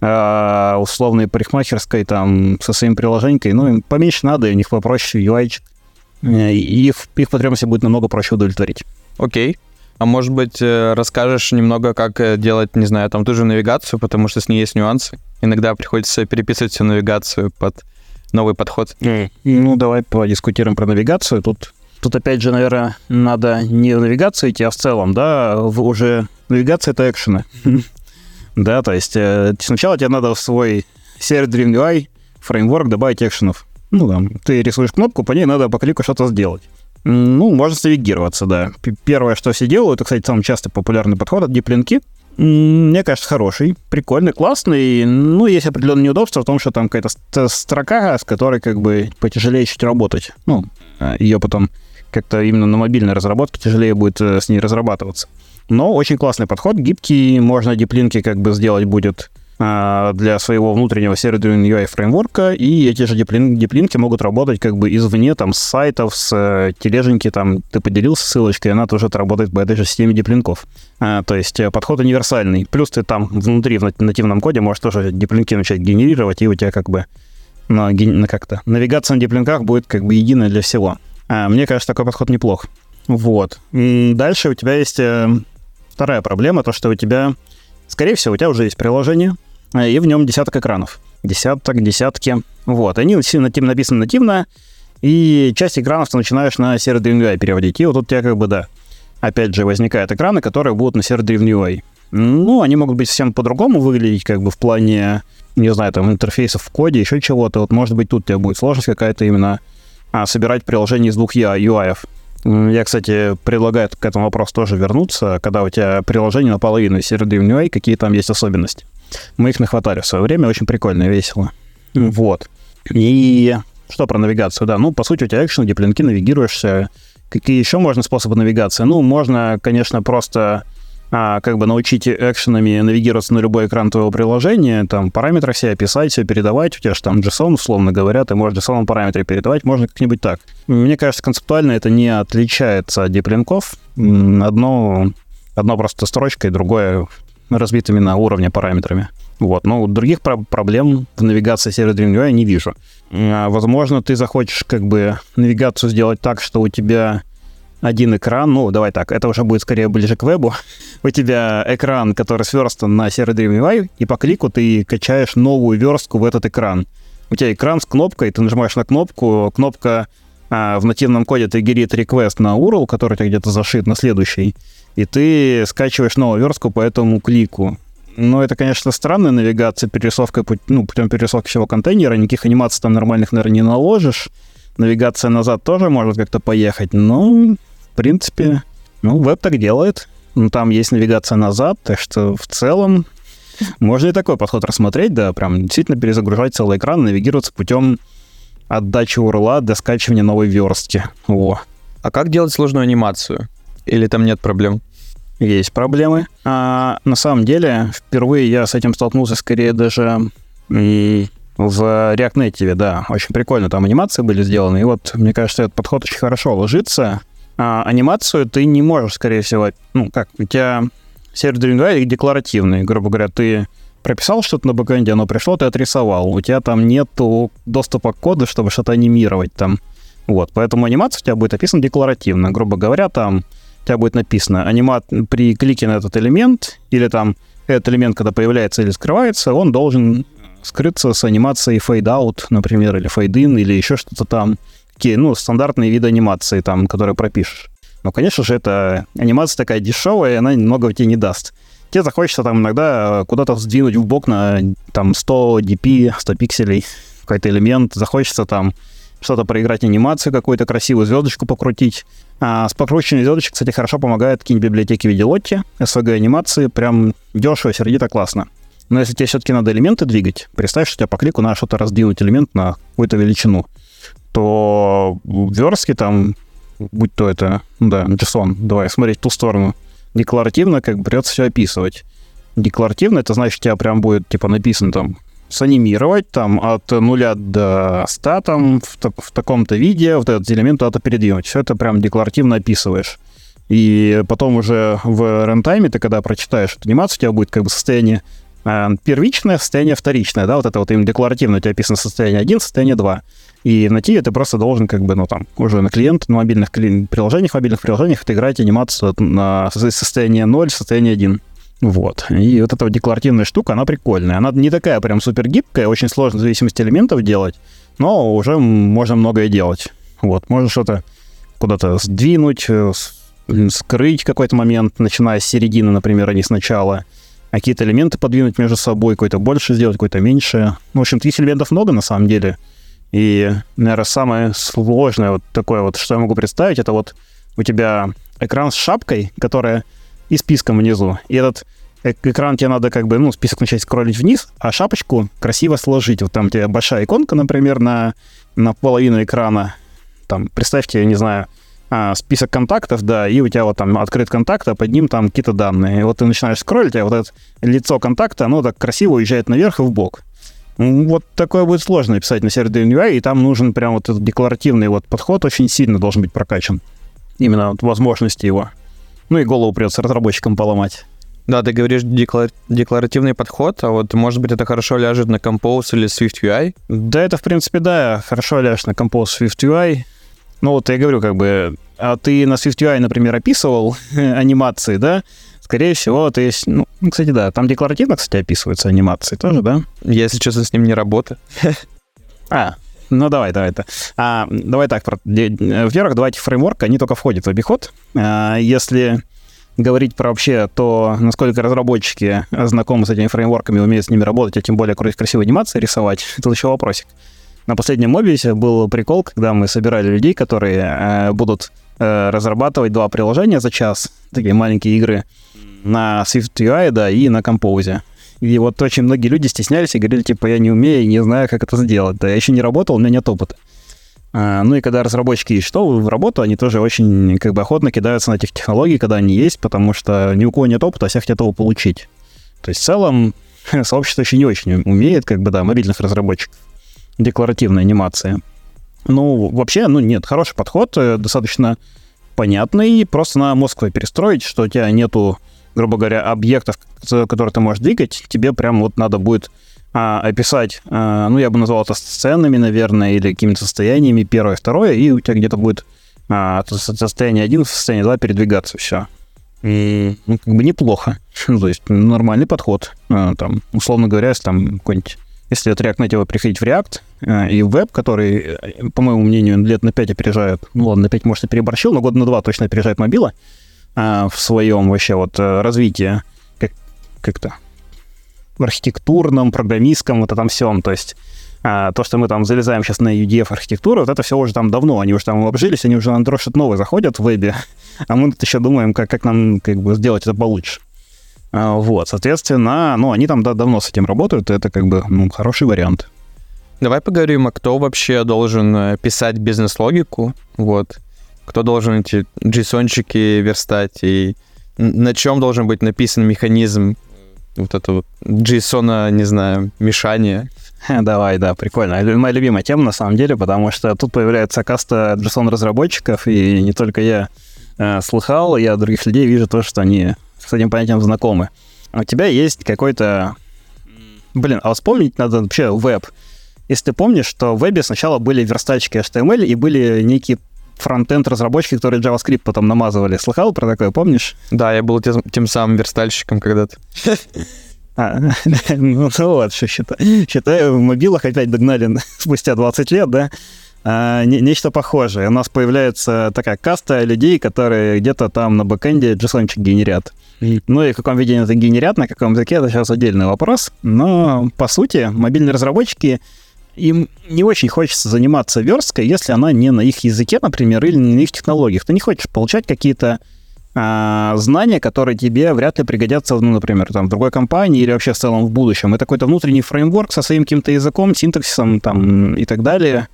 А, условной парикмахерской там со своим приложенькой, ну, им поменьше надо, и у них попроще UI. И их, их потребности будет намного проще удовлетворить. Окей. А может быть, э, расскажешь немного, как э, делать, не знаю, там ту же навигацию, потому что с ней есть нюансы. Иногда приходится переписывать всю навигацию под новый подход. Ну, давай подискутируем про навигацию. Тут, тут опять же, наверное, надо не в навигацию идти, а в целом, да, уже навигация — это экшены. Да, то есть э, сначала тебе надо в свой сервер Dream UI фреймворк добавить экшенов. Ну, там, ты рисуешь кнопку, по ней надо по клику что-то сделать. Ну, можно навигироваться, да. Первое, что все делают, это, кстати, самый часто популярный подход от диплинки. Мне кажется, хороший, прикольный, классный. Ну, есть определенные неудобства в том, что там какая-то ст- строка, с которой как бы потяжелее чуть работать. Ну, ее потом как-то именно на мобильной разработке тяжелее будет э, с ней разрабатываться. Но очень классный подход, гибкий, можно диплинки как бы сделать будет а, для своего внутреннего сервера UI фреймворка, и эти же диплин, диплинки могут работать как бы извне, там, с сайтов, с э, тележеньки, там, ты поделился ссылочкой, она тоже работает по этой же системе диплинков. А, то есть э, подход универсальный. Плюс ты там внутри, в нат- нативном коде можешь тоже диплинки начать генерировать, и у тебя как бы на, на как-то навигация на диплинках будет как бы единая для всего. А, мне кажется, такой подход неплох. Вот. Дальше у тебя есть э, вторая проблема, то, что у тебя, скорее всего, у тебя уже есть приложение, э, и в нем десяток экранов. Десяток, десятки. Вот. Они все натив- написаны нативно, и часть экранов ты начинаешь на Dream UI переводить. И вот тут у тебя как бы, да, опять же, возникают экраны, которые будут на Dream UI. Ну, они могут быть совсем по-другому выглядеть, как бы в плане, не знаю, там, интерфейсов в коде, еще чего-то. Вот, может быть, тут у тебя будет сложность какая-то именно а, собирать приложение из двух UI. Я, кстати, предлагаю к этому вопросу тоже вернуться, когда у тебя приложение наполовину из Dream UI, какие там есть особенности. Мы их нахватали в свое время, очень прикольно и весело. Вот. И что про навигацию? Да, ну, по сути, у тебя экшен, где плинки навигируешься. Какие еще можно способы навигации? Ну, можно, конечно, просто а, как бы научить экшенами навигироваться на любой экран твоего приложения, там параметры все описать, все передавать, у тебя же там JSON, условно говоря, ты можешь JSON параметры передавать, можно как-нибудь так. Мне кажется, концептуально это не отличается от диплинков. Одно, одно просто строчкой, другое разбитыми на уровне параметрами. Вот, но других про- проблем в навигации UI я не вижу. А, Возможно, ты захочешь как бы навигацию сделать так, что у тебя один экран, ну, давай так, это уже будет скорее ближе к вебу. У тебя экран, который сверстан на Dream UI, и по клику ты качаешь новую верстку в этот экран. у тебя экран с кнопкой, ты нажимаешь на кнопку, кнопка а, в нативном коде триггерит request на URL, который у тебя где-то зашит на следующий, и ты скачиваешь новую верстку по этому клику. Но это, конечно, странная навигация, перерисовка, ну, путем перерисовки всего контейнера, никаких анимаций там нормальных, наверное, не наложишь. Навигация назад тоже может как-то поехать, но, в принципе, ну, веб так делает. Ну, там есть навигация назад, так что в целом можно и такой подход рассмотреть, да, прям действительно перезагружать целый экран, навигироваться путем отдачи урла до скачивания новой верстки. О. А как делать сложную анимацию? Или там нет проблем? Есть проблемы. А, на самом деле, впервые я с этим столкнулся скорее даже в React Native, да. Очень прикольно, там анимации были сделаны. И вот, мне кажется, этот подход очень хорошо ложится. А, анимацию ты не можешь, скорее всего, ну, как, у тебя сервер UI декларативный, грубо говоря, ты прописал что-то на бэкэнде, оно пришло, ты отрисовал. У тебя там нет доступа к коду, чтобы что-то анимировать там. Вот, поэтому анимация у тебя будет описана декларативно. Грубо говоря, там у тебя будет написано анимат при клике на этот элемент, или там этот элемент, когда появляется или скрывается, он должен скрыться с анимацией fade out, например, или fade in, или еще что-то там. Такие, ну, стандартные виды анимации там, которые пропишешь. Но, конечно же, это анимация такая дешевая, и она много тебе не даст тебе захочется там иногда э, куда-то сдвинуть в бок на там 100 dp, 100 пикселей какой-то элемент, захочется там что-то проиграть анимацию какую-то красивую, звездочку покрутить. А с покрученной звездочкой, кстати, хорошо помогают какие-нибудь библиотеки в виде Лотти, SVG анимации, прям дешево, сердито, классно. Но если тебе все-таки надо элементы двигать, представь, что у тебя по клику надо что-то раздвинуть элемент на какую-то величину, то в верстке там, будь то это, да, JSON, давай смотреть в ту сторону, декларативно как бы придется все описывать. Декларативно это значит, у тебя прям будет типа написано там санимировать там от нуля до 100 там в, в таком-то виде, вот этот элемент надо передвинуть. Все это прям декларативно описываешь. И потом уже в рентайме ты когда прочитаешь эту анимацию, у тебя будет как бы состояние э, первичное, состояние вторичное, да, вот это вот им декларативно у тебя описано состояние 1, состояние 2. И на Тиве ты просто должен как бы, ну, там, уже на клиент, на мобильных кли... приложениях, мобильных приложениях отыграть анимацию на состояние 0, состояние 1. Вот. И вот эта вот декларативная штука, она прикольная. Она не такая прям супер гибкая, очень сложно в зависимости элементов делать, но уже можно многое делать. Вот. Можно что-то куда-то сдвинуть, э, скрыть какой-то момент, начиная с середины, например, а не сначала. А какие-то элементы подвинуть между собой, какой-то больше сделать, какой-то меньше. Ну, в общем, таких элементов много на самом деле. И, наверное, самое сложное вот такое вот, что я могу представить, это вот у тебя экран с шапкой, которая и списком внизу. И этот экран тебе надо как бы, ну, список начать скроллить вниз, а шапочку красиво сложить. Вот там у тебя большая иконка, например, на, на половину экрана. Там, представьте, я не знаю, а, список контактов, да, и у тебя вот там открыт контакт, а под ним там какие-то данные. И вот ты начинаешь скроллить, а вот это лицо контакта, оно так красиво уезжает наверх и в бок. Вот такое будет сложно написать на сервере UI, и там нужен прям вот этот декларативный вот подход очень сильно должен быть прокачан. Именно вот возможности его. Ну и голову придется разработчикам поломать. Да, ты говоришь деклар... декларативный подход, а вот, может быть, это хорошо ляжет на Compose или Swift UI? Да, это, в принципе, да, хорошо ляжет на Compose Swift UI. Ну вот я говорю, как бы, а ты на Swift UI, например, описывал анимации, да? Скорее всего, то есть, ну, кстати, да, там декларативно, кстати, описываются анимации тоже, да? Я, если честно, с ним не работаю. А, ну давай, давай. это. А, давай так. Во-первых, два этих фреймворка, они только входят в обиход. А, если говорить про вообще то, насколько разработчики знакомы с этими фреймворками, умеют с ними работать, а тем более красивые анимации рисовать, это еще вопросик. На последнем мобисе был прикол, когда мы собирали людей, которые э, будут э, разрабатывать два приложения за час, такие маленькие игры, на SwiftUI, да, и на Compose. И вот очень многие люди стеснялись и говорили, типа, я не умею, не знаю, как это сделать. Да, я еще не работал, у меня нет опыта. А, ну и когда разработчики ищут в работу, они тоже очень как бы охотно кидаются на этих технологий, когда они есть, потому что ни у кого нет опыта, а все хотят его получить. То есть в целом сообщество еще не очень умеет, как бы, да, мобильных разработчиков. Декларативная анимация. Ну, вообще, ну нет, хороший подход, э, достаточно понятный, просто на мозг перестроить, что у тебя нету грубо говоря, объектов, которые ты можешь двигать, тебе прям вот надо будет а, описать, а, ну, я бы назвал это сценами, наверное, или какими-то состояниями, первое, второе, и у тебя где-то будет а, состояние 1, состояние 2 передвигаться, все. И, ну, как бы неплохо. Ну, то есть нормальный подход. А, там, условно говоря, если там какой-нибудь... Если от React Native приходить в React, э, и веб, который, э, по моему мнению, лет на 5 опережает, ну ладно, на 5, может, и переборщил, но год на 2 точно опережает мобила а, в своем вообще вот развитии, как, как-то в архитектурном, программистском, вот этом всем, то есть а, то, что мы там залезаем сейчас на UDF архитектуру, вот это все уже там давно, они уже там обжились, они уже на Android новое заходят в вебе, а мы тут еще думаем, как, как нам как бы сделать это получше. А, вот, соответственно, ну, они там да, давно с этим работают, это как бы ну, хороший вариант. Давай поговорим, а кто вообще должен э, писать бизнес-логику, вот, кто должен эти JSON-чики верстать, и на чем должен быть написан механизм вот этого JSON, не знаю, мешания. Давай, да, прикольно. Моя любимая тема, на самом деле, потому что тут появляется каста JSON-разработчиков, и не только я э, слыхал, я других людей вижу то, что они с этим понятием знакомы. У тебя есть какой-то... Блин, а вспомнить надо вообще веб. Если ты помнишь, что в вебе сначала были верстальщики HTML и были некие фронтенд разработчики, которые JavaScript потом намазывали. Слыхал про такое, помнишь? Да, я был тем, тем самым верстальщиком когда-то. А, ну, ну вот, что считай. Считаю, в мобилах опять догнали спустя 20 лет, да? А, не, нечто похожее. У нас появляется такая каста людей, которые где-то там на бэкэнде json генерят. Ну и в каком виде это генерят, на каком языке, это сейчас отдельный вопрос. Но, по сути, мобильные разработчики, им не очень хочется заниматься версткой, если она не на их языке, например, или не на их технологиях. Ты не хочешь получать какие-то а, знания, которые тебе вряд ли пригодятся, ну, например, там, в другой компании или вообще в целом в будущем. Это какой-то внутренний фреймворк со своим каким-то языком, синтаксисом там и так далее.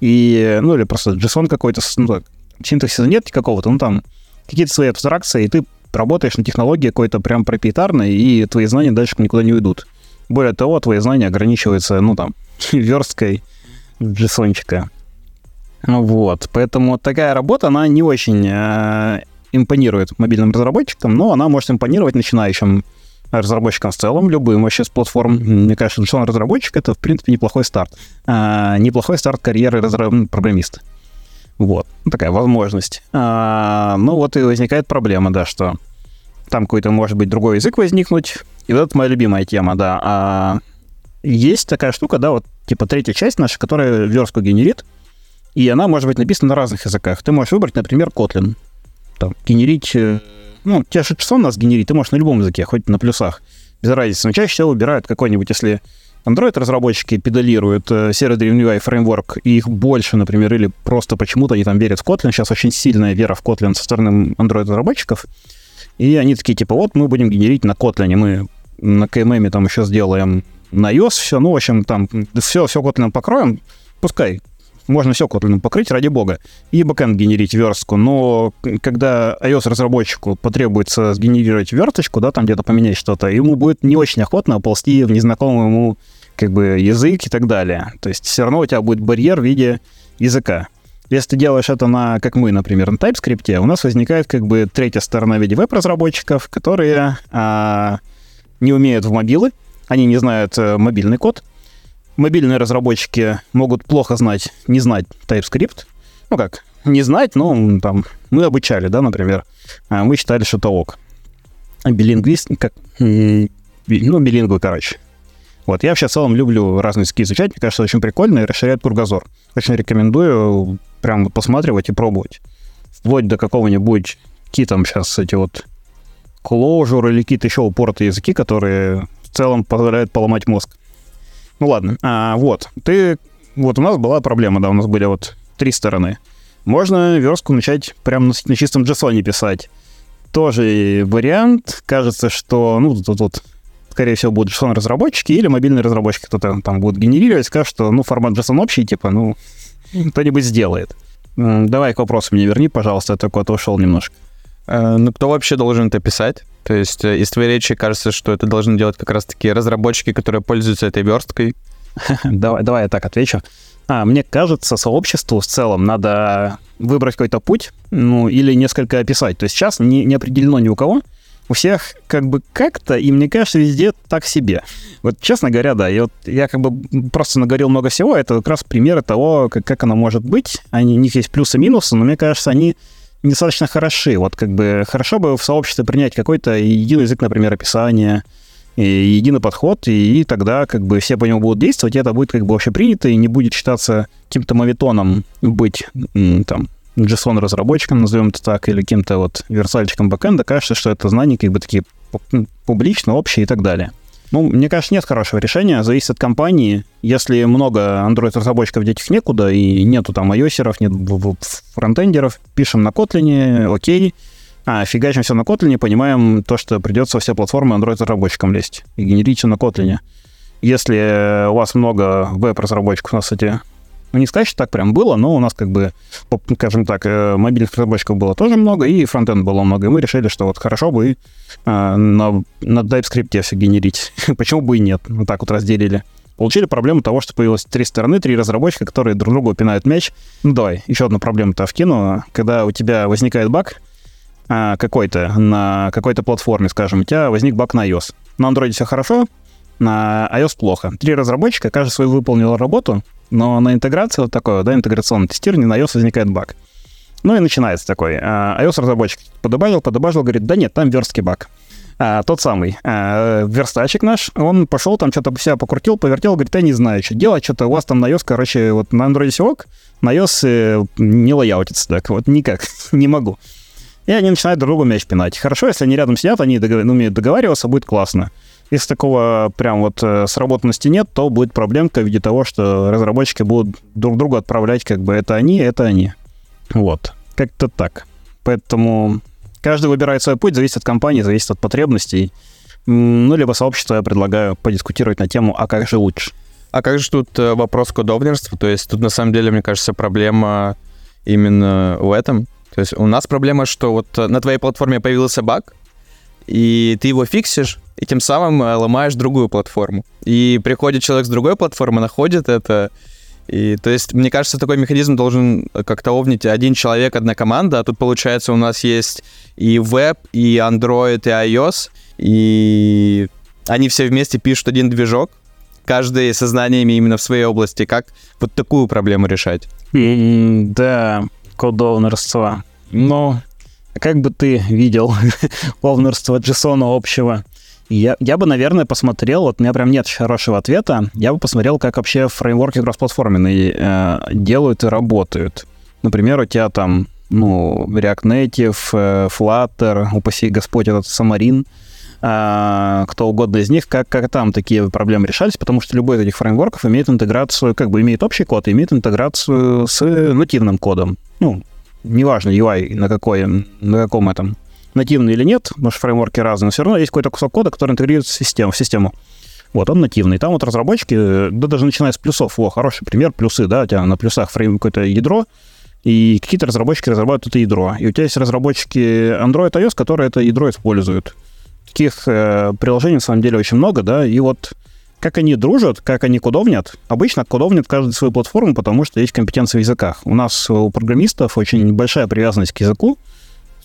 И, ну, или просто JSON какой-то, ну, синтаксиса нет какого-то, ну, там, какие-то свои абстракции, и ты работаешь на технологии какой-то прям проприетарной, и твои знания дальше никуда не уйдут. Более того, твои знания ограничиваются, ну, там, версткой JSON-чика. Вот, поэтому такая работа, она не очень э, импонирует мобильным разработчикам, но она может импонировать начинающим разработчикам в целом, любым вообще с платформ. Мне кажется, начинающий разработчик — это, в принципе, неплохой старт. А, неплохой старт карьеры разра... программиста. Вот, такая возможность. А, ну вот и возникает проблема, да, что там какой-то, может быть, другой язык возникнуть. И вот это моя любимая тема, да. А есть такая штука, да, вот типа третья часть наша, которая верстку генерит, и она может быть написана на разных языках. Ты можешь выбрать, например, Kotlin там, генерить... Э, ну, тебя же у нас генерит, ты можешь на любом языке, хоть на плюсах. Без разницы. Но чаще всего выбирают какой-нибудь, если Android-разработчики педалируют э, серый-driven UI фреймворк, и их больше, например, или просто почему-то они там верят в Kotlin. Сейчас очень сильная вера в Kotlin со стороны Android-разработчиков. И они такие, типа, вот мы будем генерить на Kotlin, мы на KMM там еще сделаем на iOS все, ну, в общем, там все, все Kotlin покроем, пускай можно все Kotlin покрыть, ради бога, и бэкэнд генерить верстку. Но когда iOS-разработчику потребуется сгенерировать верточку, да, там где-то поменять что-то, ему будет не очень охотно ползти в незнакомый ему как бы язык и так далее. То есть все равно у тебя будет барьер в виде языка. Если ты делаешь это на, как мы, например, на TypeScript, у нас возникает как бы третья сторона в виде веб-разработчиков, которые а, не умеют в мобилы, они не знают а, мобильный код, мобильные разработчики могут плохо знать, не знать TypeScript. Ну как, не знать, но там мы обучали, да, например. А мы считали, что это ок. Билингвист, как, ну, билингвы, короче. Вот, я вообще в целом люблю разные языки изучать, мне кажется, очень прикольно и расширяет кругозор. Очень рекомендую прям посматривать и пробовать. Вплоть до какого-нибудь, какие там сейчас эти вот Clojure или какие-то еще упоротые языки, которые в целом позволяют поломать мозг. Ну ладно. А, вот. Ты... Вот у нас была проблема, да, у нас были вот три стороны. Можно верстку начать прямо на, на чистом JSON писать. Тоже вариант. Кажется, что, ну, тут, тут скорее всего, будут JSON-разработчики или мобильные разработчики, кто-то там будет генерировать, скажет, что, ну, формат JSON общий, типа, ну, кто-нибудь сделает. Давай к вопросу мне верни, пожалуйста, я только ушел немножко. Э, ну, кто вообще должен это писать? То есть э, из твоей речи кажется, что это должны делать как раз-таки разработчики, которые пользуются этой версткой. давай, давай я так отвечу. А, мне кажется, сообществу в целом надо выбрать какой-то путь, ну, или несколько описать. То есть сейчас не, не определено ни у кого. У всех как бы как-то, и мне кажется, везде так себе. Вот, честно говоря, да, я, вот, я как бы просто наговорил много всего, это как раз примеры того, как, как оно может быть. Они, у них есть плюсы и минусы, но мне кажется, они недостаточно хороши. Вот как бы хорошо бы в сообществе принять какой-то единый язык, например, описания, единый подход, и, и тогда как бы все по нему будут действовать, и это будет как бы вообще принято, и не будет считаться каким-то мавитоном быть там JSON-разработчиком, назовем это так, или каким-то вот версальчиком бэкэнда, кажется, что это знания как бы такие публично, общие и так далее. Ну, мне кажется, нет хорошего решения, зависит от компании. Если много Android-разработчиков, деть некуда, и нету там ios нет фронтендеров, пишем на Kotlin, окей, а, фигачим все на Kotlin, понимаем то, что придется все платформы Android-разработчикам лезть и генерить все на Kotlin. Если у вас много веб-разработчиков, у нас, кстати, ну, не сказать, что так прям было, но у нас, как бы, скажем так, э, мобильных разработчиков было тоже много, и фронтенд было много. И мы решили, что вот хорошо бы а, на, на TypeScript все генерить. Почему бы и нет? Вот так вот разделили. Получили проблему того, что появилось три стороны, три разработчика, которые друг другу пинают мяч. Ну, давай, еще одну проблему-то вкину. Когда у тебя возникает баг а, какой-то на какой-то платформе, скажем, у тебя возник баг на iOS. На Android все хорошо, на iOS плохо. Три разработчика, каждый свою выполнил работу, но на интеграцию вот такое, да, интеграционное тестирование на iOS возникает баг. Ну и начинается такой. А, iOS-разработчик подобавил, подобавил, говорит, да нет, там верстки баг. А, тот самый а, верстачик наш, он пошел там что-то себя покрутил, повертел, говорит, я не знаю, что делать, что-то у вас там на iOS, короче, вот на Android все ок, на iOS э, не лояутится так, вот никак, не могу. И они начинают друг другу мяч пинать. Хорошо, если они рядом сидят, они догов... умеют договариваться, будет классно. Если такого прям вот э, сработанности нет, то будет проблемка в виде того, что разработчики будут друг другу отправлять как бы это они, это они. Вот. Как-то так. Поэтому каждый выбирает свой путь, зависит от компании, зависит от потребностей. Ну, либо сообщество я предлагаю подискутировать на тему, а как же лучше. А как же тут э, вопрос кодовнерства? То есть тут на самом деле, мне кажется, проблема именно в этом. То есть у нас проблема, что вот э, на твоей платформе появился баг, и ты его фиксишь, и тем самым э, ломаешь другую платформу. И приходит человек с другой платформы, находит это, и, то есть, мне кажется, такой механизм должен как-то овнить один человек, одна команда, а тут, получается, у нас есть и веб, и Android, и iOS, и они все вместе пишут один движок, каждый со знаниями именно в своей области. Как вот такую проблему решать? да, кодовнерство. Но как бы ты видел овнерство JSON общего? Я, я бы, наверное, посмотрел, вот у меня прям нет хорошего ответа, я бы посмотрел, как вообще фреймворки кроссплатформенные э, делают и работают. Например, у тебя там, ну, React Native, э, Flutter, упаси Господь, этот Самарин, э, кто угодно из них, как, как там такие проблемы решались, потому что любой из этих фреймворков имеет интеграцию, как бы имеет общий код, имеет интеграцию с нативным кодом. Ну, неважно UI на, какой, на каком этом нативный или нет, потому что фреймворки разные, но все равно есть какой-то кусок кода, который интегрируется в систему. В систему. Вот, он нативный. Там вот разработчики, да даже начиная с плюсов, о, хороший пример, плюсы, да, у тебя на плюсах фрейм какое-то ядро, и какие-то разработчики разрабатывают это ядро. И у тебя есть разработчики Android iOS, которые это ядро используют. Таких э, приложений, на самом деле, очень много, да, и вот как они дружат, как они кодовнят. Обычно кодовнят каждую свою платформу, потому что есть компетенции в языках. У нас у программистов очень большая привязанность к языку,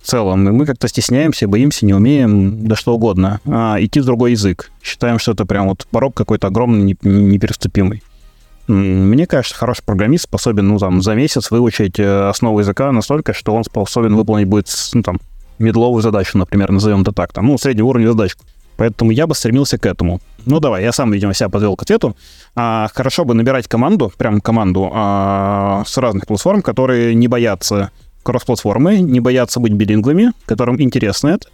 в целом. И мы как-то стесняемся, боимся, не умеем, да что угодно, а, идти в другой язык. Считаем, что это прям вот порог какой-то огромный, непереступимый. Мне кажется, хороший программист способен, ну, там, за месяц выучить э, основу языка настолько, что он способен выполнить будет, ну, там, медловую задачу, например, назовем это так, там, ну, среднего уровня задачку. Поэтому я бы стремился к этому. Ну, давай, я сам, видимо, себя подвел к ответу. А, хорошо бы набирать команду, прям команду а, с разных платформ, которые не боятся кроссплатформы, не боятся быть билингвами, которым интересно это.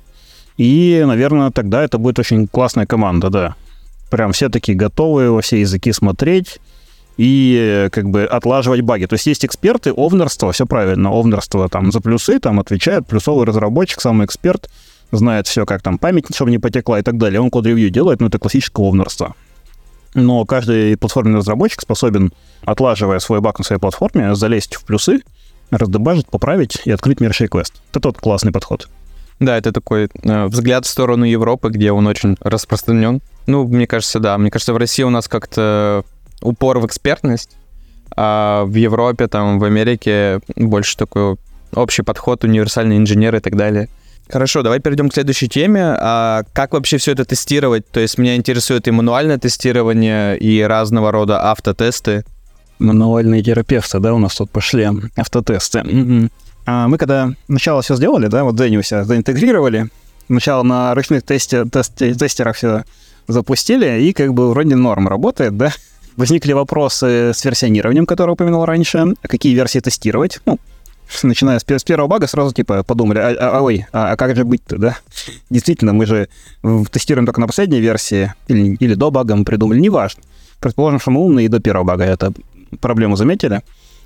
И, наверное, тогда это будет очень классная команда, да. Прям все такие готовые во все языки смотреть и как бы отлаживать баги. То есть есть эксперты, овнерство, все правильно, овнерство там за плюсы, там отвечает, плюсовый разработчик, самый эксперт, знает все, как там память, чтобы не потекла и так далее. Он код-ревью делает, но это классическое овнерство. Но каждый платформенный разработчик способен, отлаживая свой баг на своей платформе, залезть в плюсы, раздебажить, поправить и открыть мир квест. Это тот классный подход. Да, это такой э, взгляд в сторону Европы, где он очень распространен. Ну, мне кажется, да. Мне кажется, в России у нас как-то упор в экспертность, а в Европе, там, в Америке больше такой общий подход, универсальный инженер и так далее. Хорошо, давай перейдем к следующей теме. А как вообще все это тестировать? То есть меня интересует и мануальное тестирование, и разного рода автотесты мануальные терапевты, да, у нас тут пошли автотесты. А мы когда сначала все сделали, да, вот Дэнни себя заинтегрировали, сначала на ручных тесте, тест, тестерах все запустили, и как бы вроде норм работает, да? Возникли вопросы с версионированием, которое упомянул раньше, какие версии тестировать. Ну, начиная с, с первого бага, сразу типа подумали, а, а, а ой, а, а как же быть-то, да? Действительно, мы же тестируем только на последней версии, или, или до бага мы придумали, неважно. Предположим, что мы умные и до первого бага это проблему заметили,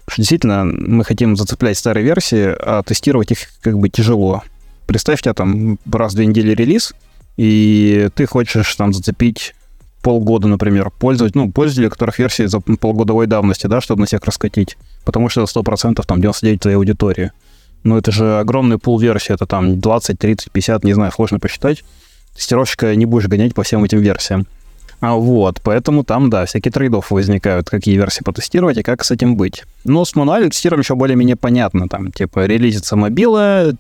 что действительно мы хотим зацеплять старые версии, а тестировать их как бы тяжело. Представь, у там раз в две недели релиз, и ты хочешь там зацепить полгода, например, пользователей, ну, пользователей, которых версии за полгодовой давности, да, чтобы на всех раскатить, потому что это 100%, там, 99 твоей аудитории. Но это же огромный пул версий, это там 20, 30, 50, не знаю, сложно посчитать. Тестировщика не будешь гонять по всем этим версиям. А вот, поэтому там, да, всякие trade-off ы возникают, какие версии потестировать и как с этим быть. Но с мануальным тестированием еще более-менее понятно. Там, типа, релизится мобила,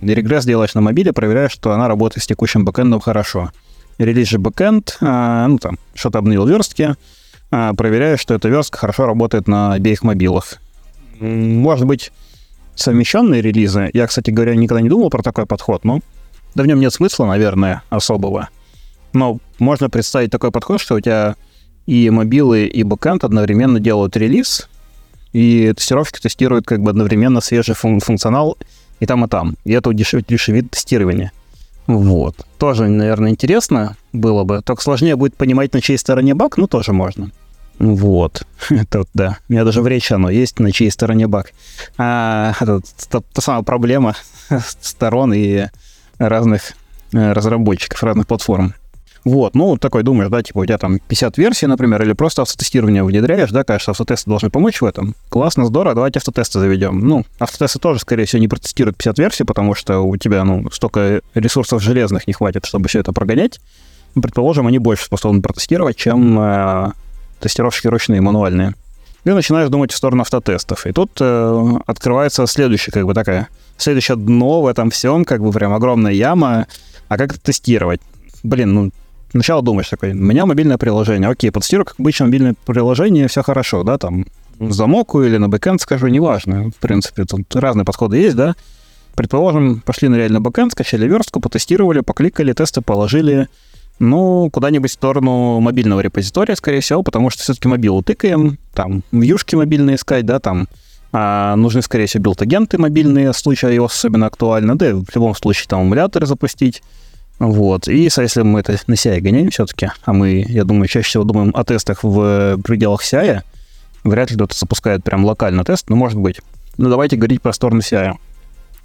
регресс делаешь на мобиле, проверяешь, что она работает с текущим бэкэндом хорошо. Релизишь бэкэнд, а, ну, там, что-то обновил верстки, а, проверяешь, что эта верстка хорошо работает на обеих мобилах. Может быть, совмещенные релизы. Я, кстати говоря, никогда не думал про такой подход, но да в нем нет смысла, наверное, особого. Но можно представить такой подход, что у тебя и мобилы, и бэкэнд одновременно делают релиз, и тестировщики тестируют как бы одновременно свежий фун- функционал и там, и там. И это удешевит, удешевит тестирование. Вот. Тоже, наверное, интересно было бы. Только сложнее будет понимать, на чьей стороне баг, ну, тоже можно. Вот. это вот, да. У меня даже в речи оно есть, на чьей стороне баг. А, это та, та самая проблема сторон и разных э, разработчиков, разных платформ. Вот, ну, такой думаешь, да, типа у тебя там 50 версий, например, или просто автотестирование внедряешь, да, конечно, автотесты должны помочь в этом. Классно, здорово, давайте автотесты заведем. Ну, автотесты тоже, скорее всего, не протестируют 50 версий, потому что у тебя, ну, столько ресурсов железных не хватит, чтобы все это прогонять. Ну, предположим, они больше способны протестировать, чем э, тестировщики ручные, мануальные. Ты начинаешь думать в сторону автотестов. И тут э, открывается следующая, как бы такая, следующее дно в этом всем, как бы прям огромная яма. А как это тестировать? Блин, ну, сначала думаешь такой, у меня мобильное приложение, окей, потестирую как обычно мобильное приложение, все хорошо, да, там, замокаю или на бэкэнд скажу, неважно, в принципе, тут разные подходы есть, да. Предположим, пошли на реальный бэкэнд, скачали верстку, потестировали, покликали, тесты положили, ну, куда-нибудь в сторону мобильного репозитория, скорее всего, потому что все-таки мобилу тыкаем, там, вьюшки мобильные искать, да, там, а нужны, скорее всего, билд-агенты мобильные, в случае iOS особенно актуально, да, в любом случае там эмуляторы запустить, вот. И если мы это на CI гоняем все-таки, а мы, я думаю, чаще всего думаем о тестах в пределах CI, вряд ли кто-то запускает прям локально тест, но может быть. Ну, давайте говорить про сторону CI.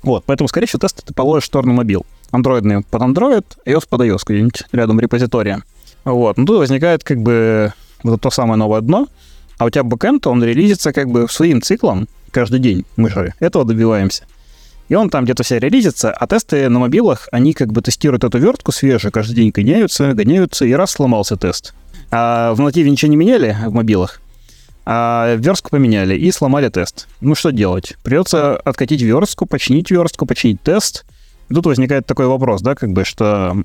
Вот, поэтому, скорее всего, тесты ты положишь в сторону мобил. Андроидный под Android, iOS под iOS, где-нибудь рядом репозитория. Вот, ну тут возникает как бы вот то самое новое дно, а у тебя бэкэнд, он релизится как бы своим циклом каждый день. Мы же этого добиваемся и он там где-то все релизится, а тесты на мобилах, они как бы тестируют эту вертку свежую, каждый день гоняются, гоняются, и раз сломался тест. А в нативе ничего не меняли в мобилах, а верстку поменяли и сломали тест. Ну что делать? Придется откатить верстку, починить верстку, починить тест. И тут возникает такой вопрос, да, как бы, что,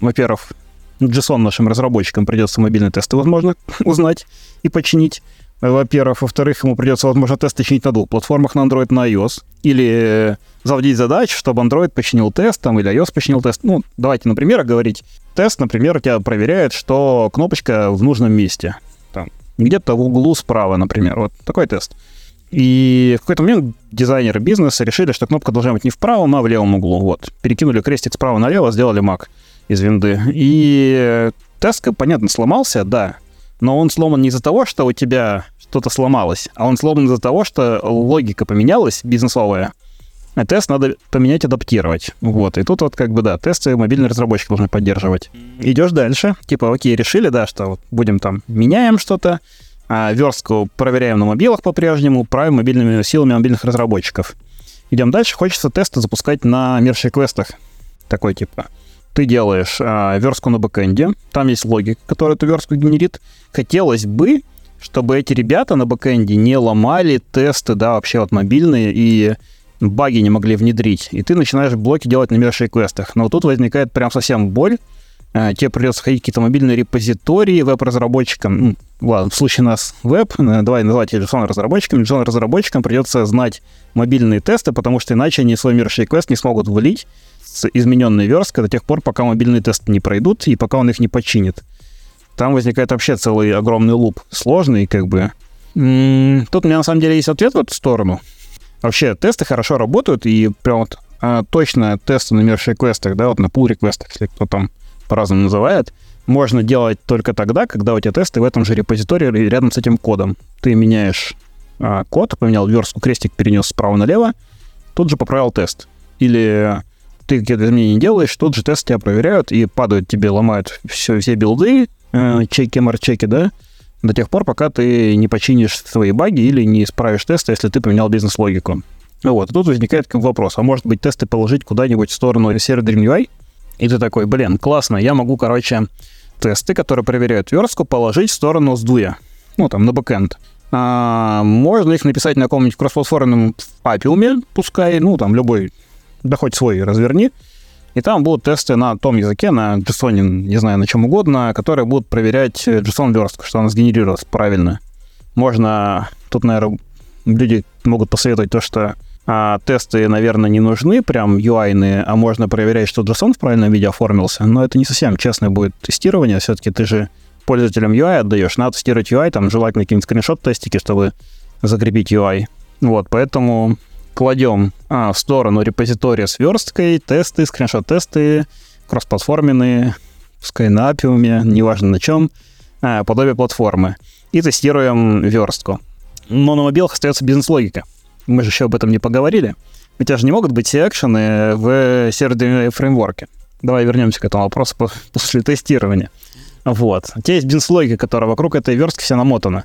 во-первых, JSON нашим разработчикам придется мобильные тесты, возможно, узнать и починить во-первых. Во-вторых, ему придется, возможно, тесты чинить на двух платформах, на Android, на iOS. Или заводить задачу, чтобы Android починил тест, там, или iOS починил тест. Ну, давайте на примерах говорить. Тест, например, тебя проверяет, что кнопочка в нужном месте. Там, где-то в углу справа, например. Вот такой тест. И в какой-то момент дизайнеры бизнеса решили, что кнопка должна быть не в правом, а в левом углу. Вот. Перекинули крестик справа налево, сделали Mac из винды. И тест, понятно, сломался, да, но он сломан не из-за того, что у тебя что-то сломалось, а он сломан из-за того, что логика поменялась, бизнесовая, тест надо поменять, адаптировать. Вот. И тут вот как бы, да, тесты мобильный разработчик должен поддерживать. Идешь дальше. Типа, окей, решили, да, что вот будем там, меняем что-то, а верстку проверяем на мобилах по-прежнему, правим мобильными силами мобильных разработчиков. Идем дальше. Хочется тесты запускать на мерч-реквестах. Такой типа ты делаешь а, верстку на бэкэнде, там есть логика, которая эту верстку генерит. Хотелось бы, чтобы эти ребята на бэкэнде не ломали тесты, да, вообще вот мобильные, и баги не могли внедрить. И ты начинаешь блоки делать на мерш-реквестах. Но вот тут возникает прям совсем боль. А, тебе придется ходить какие-то мобильные репозитории веб-разработчикам. Ну, ладно, в случае нас веб, э, давай называть JSON разработчиком. JSON разработчикам придется знать мобильные тесты, потому что иначе они свой мерш-реквест не смогут влить с измененной версткой до тех пор, пока мобильные тесты не пройдут и пока он их не починит. Там возникает вообще целый огромный луп. Сложный, как бы. Тут у меня на самом деле есть ответ в эту сторону. Вообще, тесты хорошо работают, и прям вот а, точно тесты на мерч-реквестах, да, вот на pull-реквестах, если кто там по-разному называет, можно делать только тогда, когда у тебя тесты в этом же репозитории рядом с этим кодом. Ты меняешь а, код, поменял верстку, крестик перенес справа налево, тут же поправил тест. Или ты какие-то изменения делаешь, тут же тест тебя проверяют и падают тебе, ломают все, все билды, э, чеки, марчеки, да, до тех пор, пока ты не починишь свои баги или не исправишь тесты, если ты поменял бизнес-логику. Вот, и тут возникает вопрос, а может быть тесты положить куда-нибудь в сторону сервера DreamUI? И ты такой, блин, классно, я могу, короче, тесты, которые проверяют верстку, положить в сторону сдуя. Ну, там, на бэкэнд. А, можно их написать на каком-нибудь кроссплатформенном апиуме, пускай, ну, там, любой, да хоть свой разверни. И там будут тесты на том языке, на JSON, не знаю, на чем угодно, которые будут проверять JSON верстку, что она сгенерировалась правильно. Можно, тут, наверное, люди могут посоветовать то, что а, тесты, наверное, не нужны, прям UI, а можно проверять, что JSON в правильном виде оформился, но это не совсем честное будет тестирование, все-таки ты же пользователям UI отдаешь, надо тестировать UI, там желательно какие-нибудь скриншот-тестики, чтобы закрепить UI. Вот, поэтому кладем а, в сторону репозитория с версткой, тесты, скриншот-тесты, кроссплатформенные, пускай на Appium, неважно на чем, а, подобие платформы. И тестируем верстку. Но на мобилах остается бизнес-логика. Мы же еще об этом не поговорили. У тебя же не могут быть все экшены в серверном фреймворке. Давай вернемся к этому вопросу после тестирования. Вот. У тебя есть бизнес-логика, которая вокруг этой верстки вся намотана.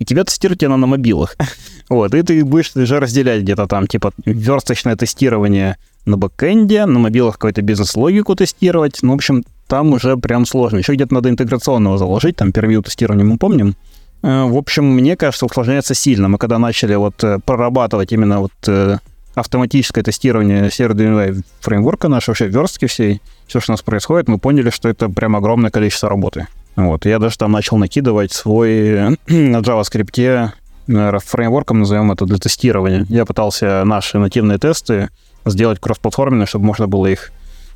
И тебя тестируют она на мобилах. вот. И ты будешь уже разделять где-то там, типа, версточное тестирование на бэкэнде, на мобилах какую-то бизнес-логику тестировать. Ну, в общем, там уже прям сложно. Еще где-то надо интеграционного заложить, там первью тестирование мы помним. Э, в общем, мне кажется, усложняется сильно. Мы когда начали вот э, прорабатывать именно вот э, автоматическое тестирование серверного фреймворка нашего, вообще верстки всей, все, что у нас происходит, мы поняли, что это прям огромное количество работы. Вот, я даже там начал накидывать свой на JavaScript фреймворком, назовем это, для тестирования. Я пытался наши нативные тесты сделать кроссплатформенные, чтобы можно было их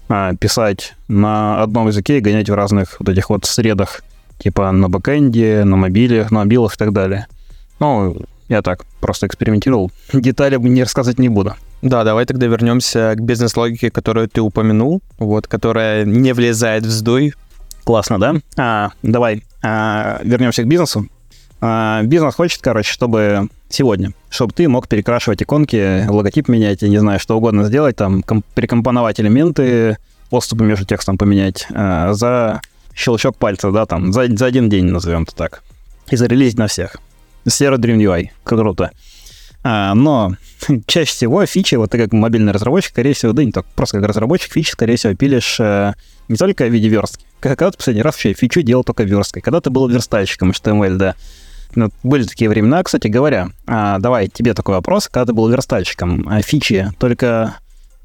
а, писать на одном языке и гонять в разных вот этих вот средах типа на бэкэнде, на мобиле, на мобилах и так далее. Ну, я так просто экспериментировал. Детали не рассказывать не буду. Да, давай тогда вернемся к бизнес-логике, которую ты упомянул, вот, которая не влезает в сдуй. Классно, да? А, давай а, вернемся к бизнесу. А, бизнес хочет, короче, чтобы сегодня, чтобы ты мог перекрашивать иконки, логотип менять, я не знаю, что угодно сделать, там, комп- перекомпоновать элементы, отступы между текстом поменять а, за щелчок пальца, да, там, за, за один день, назовем это так. И зарелизить на всех. Sierra Dream UI. Круто. А, но чаще всего фичи, вот ты как мобильный разработчик, скорее всего, да не так, просто как разработчик, фичи, скорее всего, пилишь э, не только в виде верстки. Когда ты последний раз вообще фичу делал только версткой. Когда ты был верстальщиком HTML, да. Ну, были такие времена, кстати говоря. А, давай, тебе такой вопрос. Когда ты был верстальщиком, а фичи только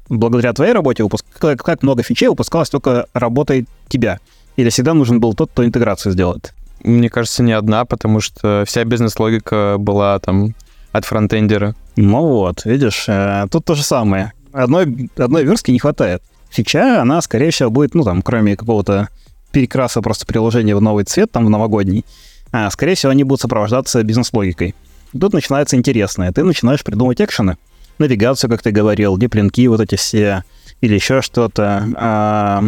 благодаря твоей работе выпуск... как, как много фичей выпускалось только работой тебя? Или всегда нужен был тот, кто интеграцию сделает? Мне кажется, не одна, потому что вся бизнес-логика была там от фронтендера. Ну вот, видишь, э, тут то же самое. Одной, одной верстки не хватает. Фича, она, скорее всего, будет, ну, там, кроме какого-то перекраса просто приложения в новый цвет, там, в новогодний, а, скорее всего, они будут сопровождаться бизнес-логикой. Тут начинается интересное. Ты начинаешь придумывать экшены. Навигацию, как ты говорил, диплинки вот эти все, или еще что-то. А,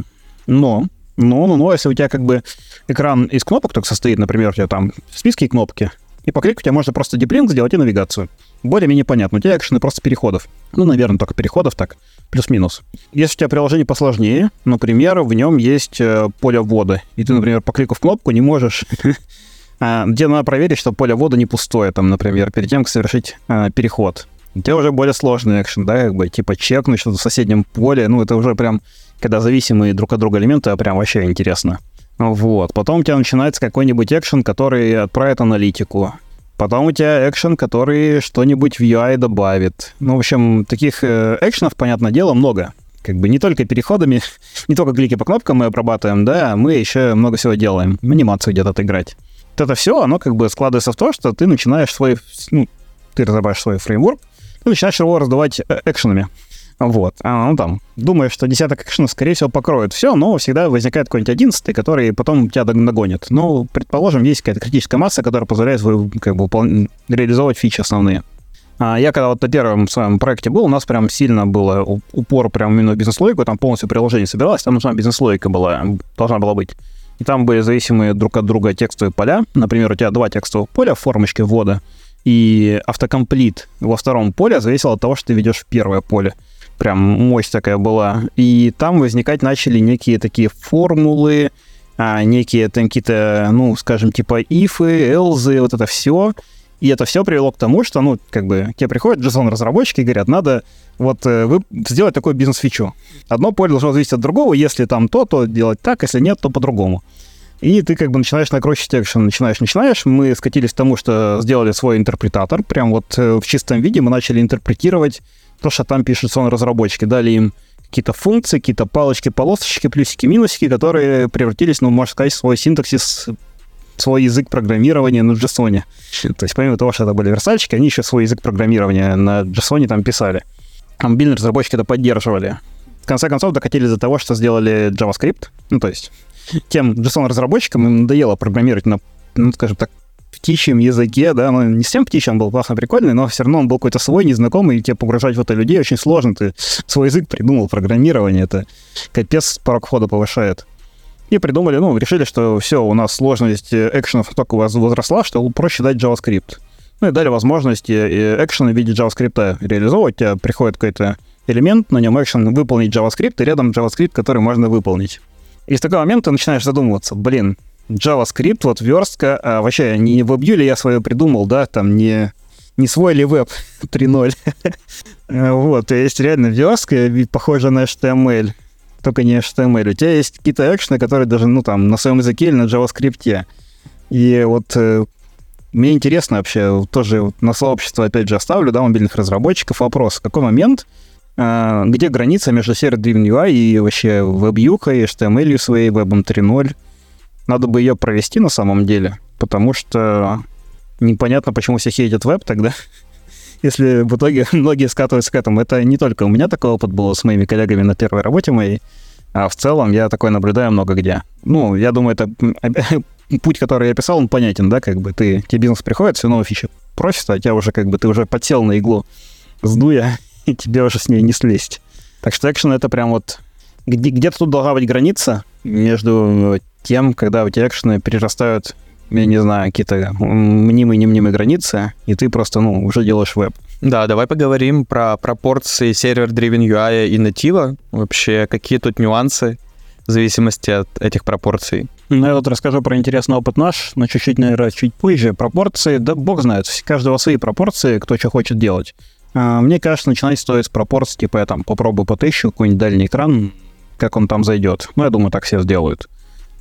но ну, ну, ну, если у тебя как бы экран из кнопок только состоит, например, у тебя там списки и кнопки, и по клику у тебя можно просто диплинг сделать и навигацию. Более-менее понятно. У тебя экшены просто переходов. Ну, наверное, только переходов так, плюс-минус. Если у тебя приложение посложнее, например, в нем есть э, поле ввода, и ты, например, по клику кнопку не можешь... А, где надо проверить, что поле ввода не пустое, там, например, перед тем, как совершить а, переход. У тебя уже более сложный экшен, да, как бы, типа чекнуть что-то в соседнем поле, ну, это уже прям когда зависимые друг от друга элементы, а прям вообще интересно. Вот. Потом у тебя начинается какой-нибудь экшен, который отправит аналитику. Потом у тебя экшен, который что-нибудь в UI добавит. Ну, в общем, таких э, экшенов, понятное дело, много. Как бы не только переходами, не только клики по кнопкам мы обрабатываем, да, мы еще много всего делаем. Анимацию где-то отыграть. Вот это все, оно как бы складывается в то, что ты начинаешь свой, ну, ты разрабатываешь свой фреймворк, ты начинаешь его раздавать э, экшенами. Вот. А, ну там, думаешь, что десяток экшенов, скорее всего, покроет все, но всегда возникает какой-нибудь одиннадцатый, который потом тебя нагонит. Ну, предположим, есть какая-то критическая масса, которая позволяет как бы, реализовывать фичи основные. А я когда вот на первом своем проекте был, у нас прям сильно было упор прям именно бизнес-логику, там полностью приложение собиралось, там нужна бизнес-логика была, должна была быть. И там были зависимые друг от друга текстовые поля. Например, у тебя два текстовых поля в формочке ввода, и автокомплит во втором поле зависел от того, что ты ведешь в первое поле. Прям мощь такая была. И там возникать начали некие такие формулы, а, некие там какие-то, ну, скажем, типа ифы, элзы, вот это все. И это все привело к тому, что, ну, как бы, тебе приходят JSON-разработчики и говорят, надо вот э, вы сделать такой бизнес-фичу. Одно поле должно зависеть от другого, если там то, то делать так, если нет, то по-другому. И ты как бы начинаешь накручивать экшен, начинаешь, начинаешь. Мы скатились к тому, что сделали свой интерпретатор. Прям вот э, в чистом виде мы начали интерпретировать то, что там пишут сон разработчики. Дали им какие-то функции, какие-то палочки, полосочки, плюсики, минусики, которые превратились, ну, можно сказать, в свой синтаксис свой язык программирования на JSON. То есть помимо того, что это были версальчики, они еще свой язык программирования на JSON там писали. А мобильные разработчики это поддерживали. В конце концов, докатились до того, что сделали JavaScript. Ну, то есть тем JSON-разработчикам им надоело программировать на, ну, скажем так, птичьем языке, да, ну, не всем птичьим был классно прикольный, но все равно он был какой-то свой, незнакомый, и тебе погружать в это людей очень сложно. Ты свой язык придумал, программирование, это капец порог входа повышает. И придумали, ну, решили, что все, у нас сложность э, экшенов только у вас возросла, что проще дать JavaScript. Ну и дали возможность экшена в виде JavaScript реализовывать. У тебя приходит какой-то элемент, на нем экшен выполнить JavaScript, и рядом JavaScript, который можно выполнить. И с такого момента начинаешь задумываться, блин, JavaScript, вот верстка, а вообще не WebView ли я свое придумал, да, там не, не свой ли веб 3.0. вот, то есть реально верстка, похожа на HTML только не HTML. У тебя есть какие-то экшены, которые даже, ну, там, на своем языке или на JavaScript. И вот э, мне интересно вообще, тоже вот на сообщество, опять же, оставлю, да, мобильных разработчиков вопрос. В какой момент, э, где граница между сервер-driven UI и вообще WebView, HTML своей, Web 3.0? Надо бы ее провести на самом деле, потому что непонятно, почему все хейтят веб тогда если в итоге многие скатываются к этому. Это не только у меня такой опыт был с моими коллегами на первой работе моей, а в целом я такой наблюдаю много где. Ну, я думаю, это путь, который я писал, он понятен, да, как бы ты, тебе бизнес приходит, все новые фичи просит, а тебя уже как бы ты уже подсел на иглу сдуя, и тебе уже с ней не слезть. Так что экшен это прям вот где, где-то тут должна быть граница между тем, когда у тебя экшены перерастают я не знаю, какие-то мнимые-немнимые границы, и ты просто, ну, уже делаешь веб. Да, давай поговорим про пропорции сервер-driven UI и натива. Вообще, какие тут нюансы в зависимости от этих пропорций? Ну, я вот расскажу про интересный опыт наш, но чуть-чуть, наверное, чуть позже. Пропорции, да бог знает, у каждого свои пропорции, кто что хочет делать. А, мне кажется, начинать стоит с пропорций, типа я там попробую потыщу какой-нибудь дальний экран, как он там зайдет. Ну, я думаю, так все сделают.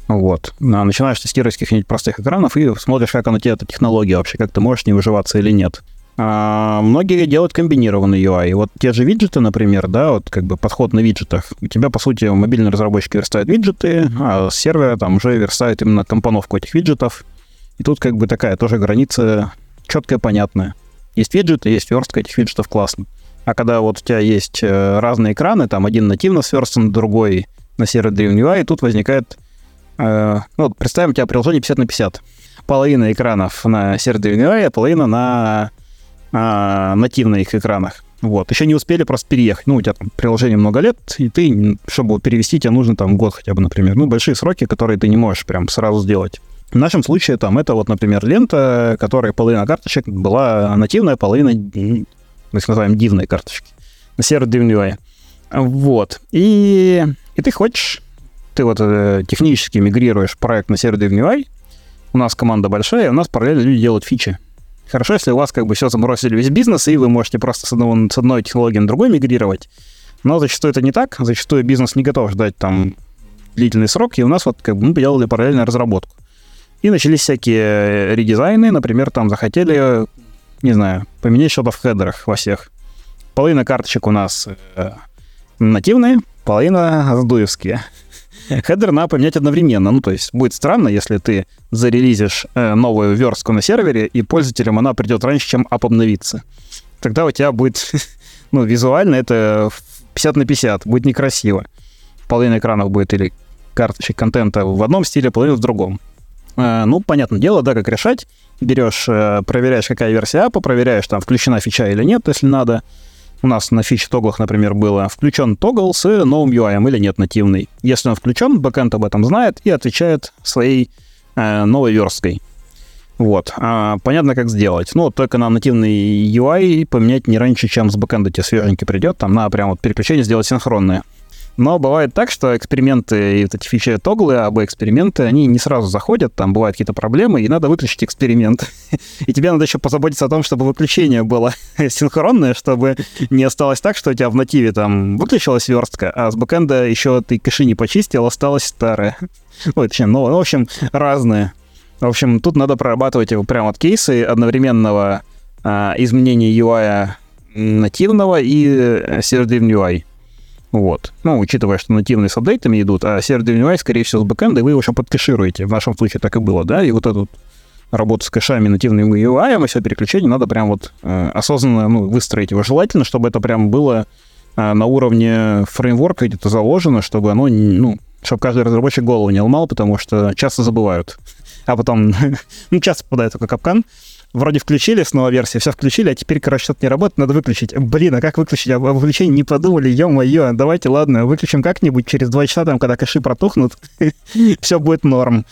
Вот. А начинаешь тестировать с каких-нибудь простых экранов и смотришь, как она тебе, эта технология вообще, как ты можешь не выживаться или нет. А многие делают комбинированный UI. Вот те же виджеты, например, да, вот как бы подход на виджетах. У тебя, по сути, мобильный разработчик верстает виджеты, а сервера там уже верстает именно компоновку этих виджетов. И тут как бы такая тоже граница четкая, понятная. Есть виджеты, есть верстка этих виджетов, классно. А когда вот у тебя есть э, разные экраны, там один нативно сверстан, другой на сервер-driven UI, и тут возникает Э, ну, представим, у тебя приложение 50 на 50. Половина экранов на сервере UI, а половина на а, нативных экранах. Вот. Еще не успели просто переехать. Ну, у тебя там приложение много лет, и ты, чтобы перевести, тебе нужно там год хотя бы, например. Ну, большие сроки, которые ты не можешь прям сразу сделать. В нашем случае там это вот, например, лента, которая половина карточек была нативная, половина, мы их называем дивные карточки, на сервер UI. Вот. И, и ты хочешь ты вот э, технически мигрируешь проект на сервер UI, у нас команда большая, у нас параллельно люди делают фичи. Хорошо, если у вас как бы все забросили весь бизнес, и вы можете просто с, одного, с одной технологии на другой мигрировать. Но зачастую это не так. Зачастую бизнес не готов ждать там длительный срок, и у нас вот как бы мы делали параллельно разработку. И начались всякие редизайны, например, там захотели, не знаю, поменять что-то в хедерах во всех. Половина карточек у нас э, нативные, половина SDUI -евские, хедер надо поменять одновременно. Ну, то есть будет странно, если ты зарелизишь э, новую верстку на сервере, и пользователям она придет раньше, чем app обновится. Тогда у тебя будет, ну, визуально это 50 на 50, будет некрасиво. Половина экранов будет или карточек контента в одном стиле, половина в другом. Э, ну, понятное дело, да, как решать. Берешь, э, проверяешь, какая версия апа, проверяешь, там, включена фича или нет, если надо. У нас на фиче тоглах, например, было включен тогл с новым UI или нет нативный. Если он включен, бэкэнд об этом знает и отвечает своей э, новой версткой. Вот. А, понятно, как сделать. Ну, только на нативный UI поменять не раньше, чем с бэкэнда тебе свеженький придет. Там надо прям вот переключение сделать синхронное. Но бывает так, что эксперименты и вот эти фичи тоглы, АБ эксперименты, они не сразу заходят, там бывают какие-то проблемы, и надо выключить эксперимент. И тебе надо еще позаботиться о том, чтобы выключение было синхронное, чтобы не осталось так, что у тебя в нативе там выключилась верстка, а с бэкэнда еще ты кэши не почистил, осталось старое. Ой, точнее, ну, в общем, разные. В общем, тут надо прорабатывать прям вот кейсы одновременного а, изменения UI нативного и э, сервер-driven UI. Вот. Ну, учитывая, что нативные с апдейтами идут, а сервер-driven UI, скорее всего, с бэкэнда, вы его еще подкэшируете. В нашем случае так и было, да? И вот эту работу с кэшами нативным UI, и все переключение надо прям вот э, осознанно ну, выстроить его. Желательно, чтобы это прям было э, на уровне фреймворка где-то заложено, чтобы оно, ну, чтобы каждый разработчик голову не ломал, потому что часто забывают а потом, ну, часто попадает только капкан. Вроде включили, снова версия, все включили, а теперь, короче, что-то не работает, надо выключить. Блин, а как выключить? Об выключении не подумали, ё-моё, давайте, ладно, выключим как-нибудь через два часа, там, когда кэши протухнут, все будет норм.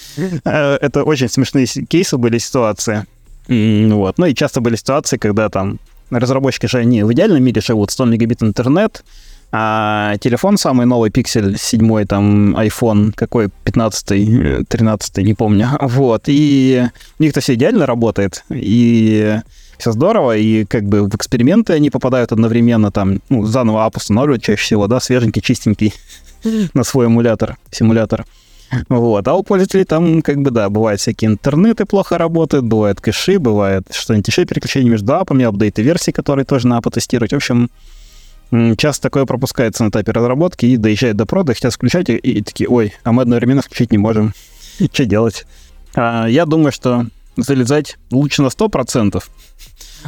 Э, это очень смешные кейсы были, ситуации. Вот. Ну и часто были ситуации, когда там разработчики же они в идеальном мире живут, 100 мегабит интернет, а телефон самый новый, Pixel 7, там, iPhone, какой, 15 13 не помню. Вот, и у них-то все идеально работает, и все здорово, и как бы в эксперименты они попадают одновременно, там, ну, заново ап устанавливают чаще всего, да, свеженький, чистенький на свой эмулятор, симулятор. Вот. А у пользователей там, как бы, да, бывают всякие интернеты плохо работают, бывают кэши, бывает что-нибудь еще, переключение между апами, апдейты версий, которые тоже надо потестировать. В общем, Часто такое пропускается на этапе разработки и доезжает до прода, хотят включать, и, и такие, ой, а мы одновременно включить не можем. Что делать? А, я думаю, что залезать лучше на 100%,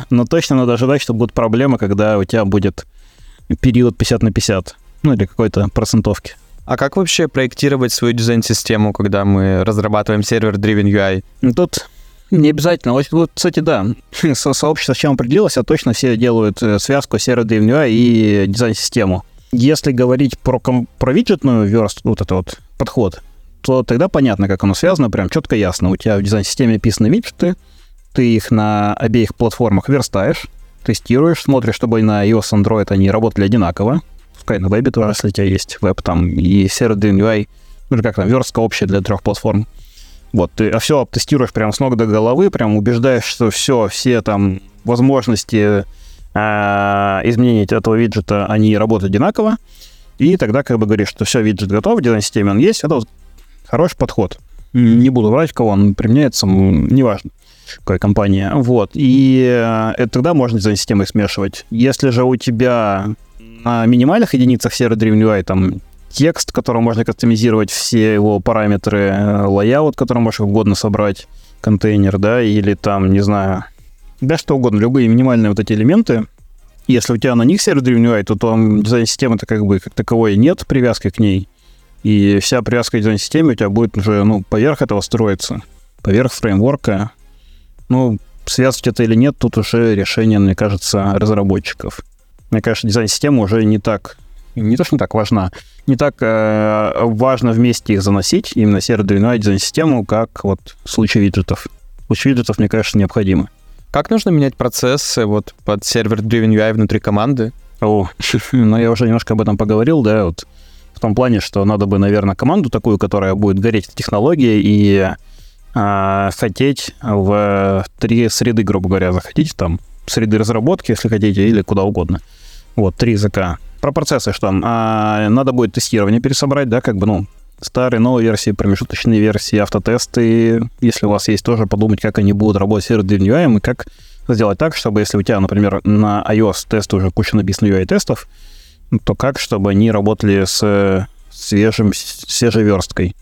но точно надо ожидать, что будут проблемы, когда у тебя будет период 50 на 50, ну или какой-то процентовки. А как вообще проектировать свою дизайн-систему, когда мы разрабатываем сервер-driven UI? Тут не обязательно. Вот, кстати, да, Со сообщество с чем определилось, а точно все делают э, связку сервер DMUI и дизайн-систему. Если говорить про, про виджетную верстку, вот это вот подход, то тогда понятно, как оно связано, прям четко ясно. У тебя в дизайн-системе описаны виджеты, ты их на обеих платформах верстаешь, тестируешь, смотришь, чтобы на iOS Android они работали одинаково. Пускай на вебе тоже, если у тебя есть веб там, и сервер DMUI, ну как там, верстка общая для трех платформ. Вот, ты а все тестируешь прям с ног до головы, прям убеждаешь, что все, все там возможности э, изменения этого виджета, они работают одинаково. И тогда как бы говоришь, что все, виджет готов, в дизайн-системе он есть. Это вот хороший подход. Не буду врать, кого он применяется, неважно, какая компания. Вот. И э, это тогда можно дизайн-системы смешивать. Если же у тебя на минимальных единицах UI там текст, который можно кастомизировать все его параметры, э, layout, который можешь угодно собрать, контейнер, да, или там, не знаю, да что угодно, любые минимальные вот эти элементы. Если у тебя на них сервер Driven UI, то там дизайн-системы-то как бы как таковой нет привязки к ней. И вся привязка к дизайн-системе у тебя будет уже, ну, поверх этого строиться, поверх фреймворка. Ну, связывать это или нет, тут уже решение, мне кажется, разработчиков. Мне кажется, дизайн-система уже не так не то, что не так важна, не так э, важно вместе их заносить, именно сервер Driven дизайн-систему, как вот в случае виджетов. В случае виджетов, мне кажется, необходимо. Как нужно менять процессы вот под сервер Driven UI внутри команды? О, ну я уже немножко об этом поговорил, да, вот в том плане, что надо бы, наверное, команду такую, которая будет гореть в технологии и э, хотеть в три среды, грубо говоря, заходить там, среды разработки, если хотите, или куда угодно. Вот, три языка про процессы что? А, надо будет тестирование пересобрать, да, как бы, ну, старые, новые версии, промежуточные версии, автотесты. Если у вас есть, тоже подумать, как они будут работать с UI, и как сделать так, чтобы если у тебя, например, на iOS тесты уже куча написано UI-тестов, то как, чтобы они работали с свежим, свежей версткой.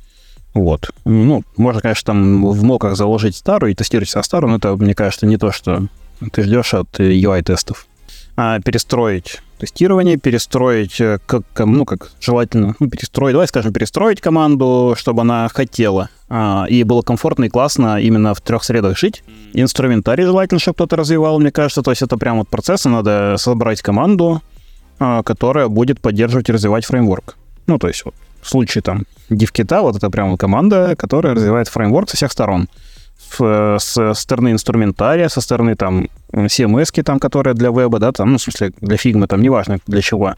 Вот. Ну, можно, конечно, там в моках заложить старую и тестировать со старую, но это, мне кажется, не то, что ты ждешь от UI-тестов. а, перестроить тестирование, перестроить, э, как, ну, как желательно, ну, перестроить, давай скажем, перестроить команду, чтобы она хотела, а, и было комфортно и классно именно в трех средах жить. Инструментарий желательно, чтобы кто-то развивал, мне кажется, то есть это прям вот процесс, надо собрать команду, а, которая будет поддерживать и развивать фреймворк. Ну, то есть вот в случае там DivKit, вот это прям команда, которая развивает фреймворк со всех сторон с стороны инструментария, со стороны там CMS, там, которая для веба, да, там, ну, в смысле, для фигмы, там, неважно для чего,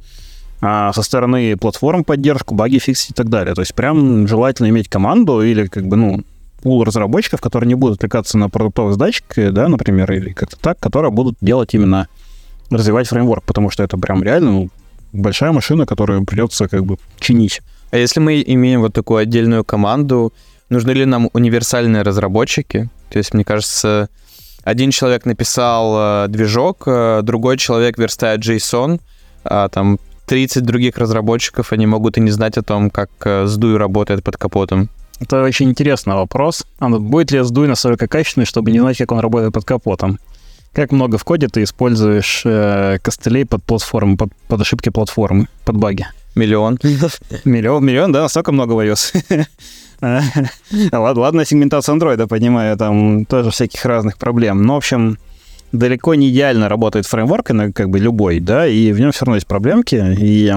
а со стороны платформ поддержку, баги фиксить и так далее. То есть прям желательно иметь команду или как бы, ну, пул разработчиков, которые не будут отвлекаться на продуктовые задачки, да, например, или как-то так, которые будут делать именно развивать фреймворк, потому что это прям реально ну, большая машина, которую придется как бы чинить. А если мы имеем вот такую отдельную команду, нужны ли нам универсальные разработчики? То есть, мне кажется, один человек написал э, движок, э, другой человек верстает JSON, а там 30 других разработчиков, они могут и не знать о том, как э, SDUI работает под капотом. Это очень интересный вопрос. А будет ли SDUI настолько качественный, чтобы не знать, как он работает под капотом? Как много в коде ты используешь э, костылей под платформы, под, под ошибки платформы, под баги? Миллион. Миллион, миллион, да, настолько много в iOS. Ладно, сегментация андроида, понимаю, там тоже всяких разных проблем. Но, в общем, далеко не идеально работает фреймворк, как бы любой, да, и в нем все равно есть проблемки, и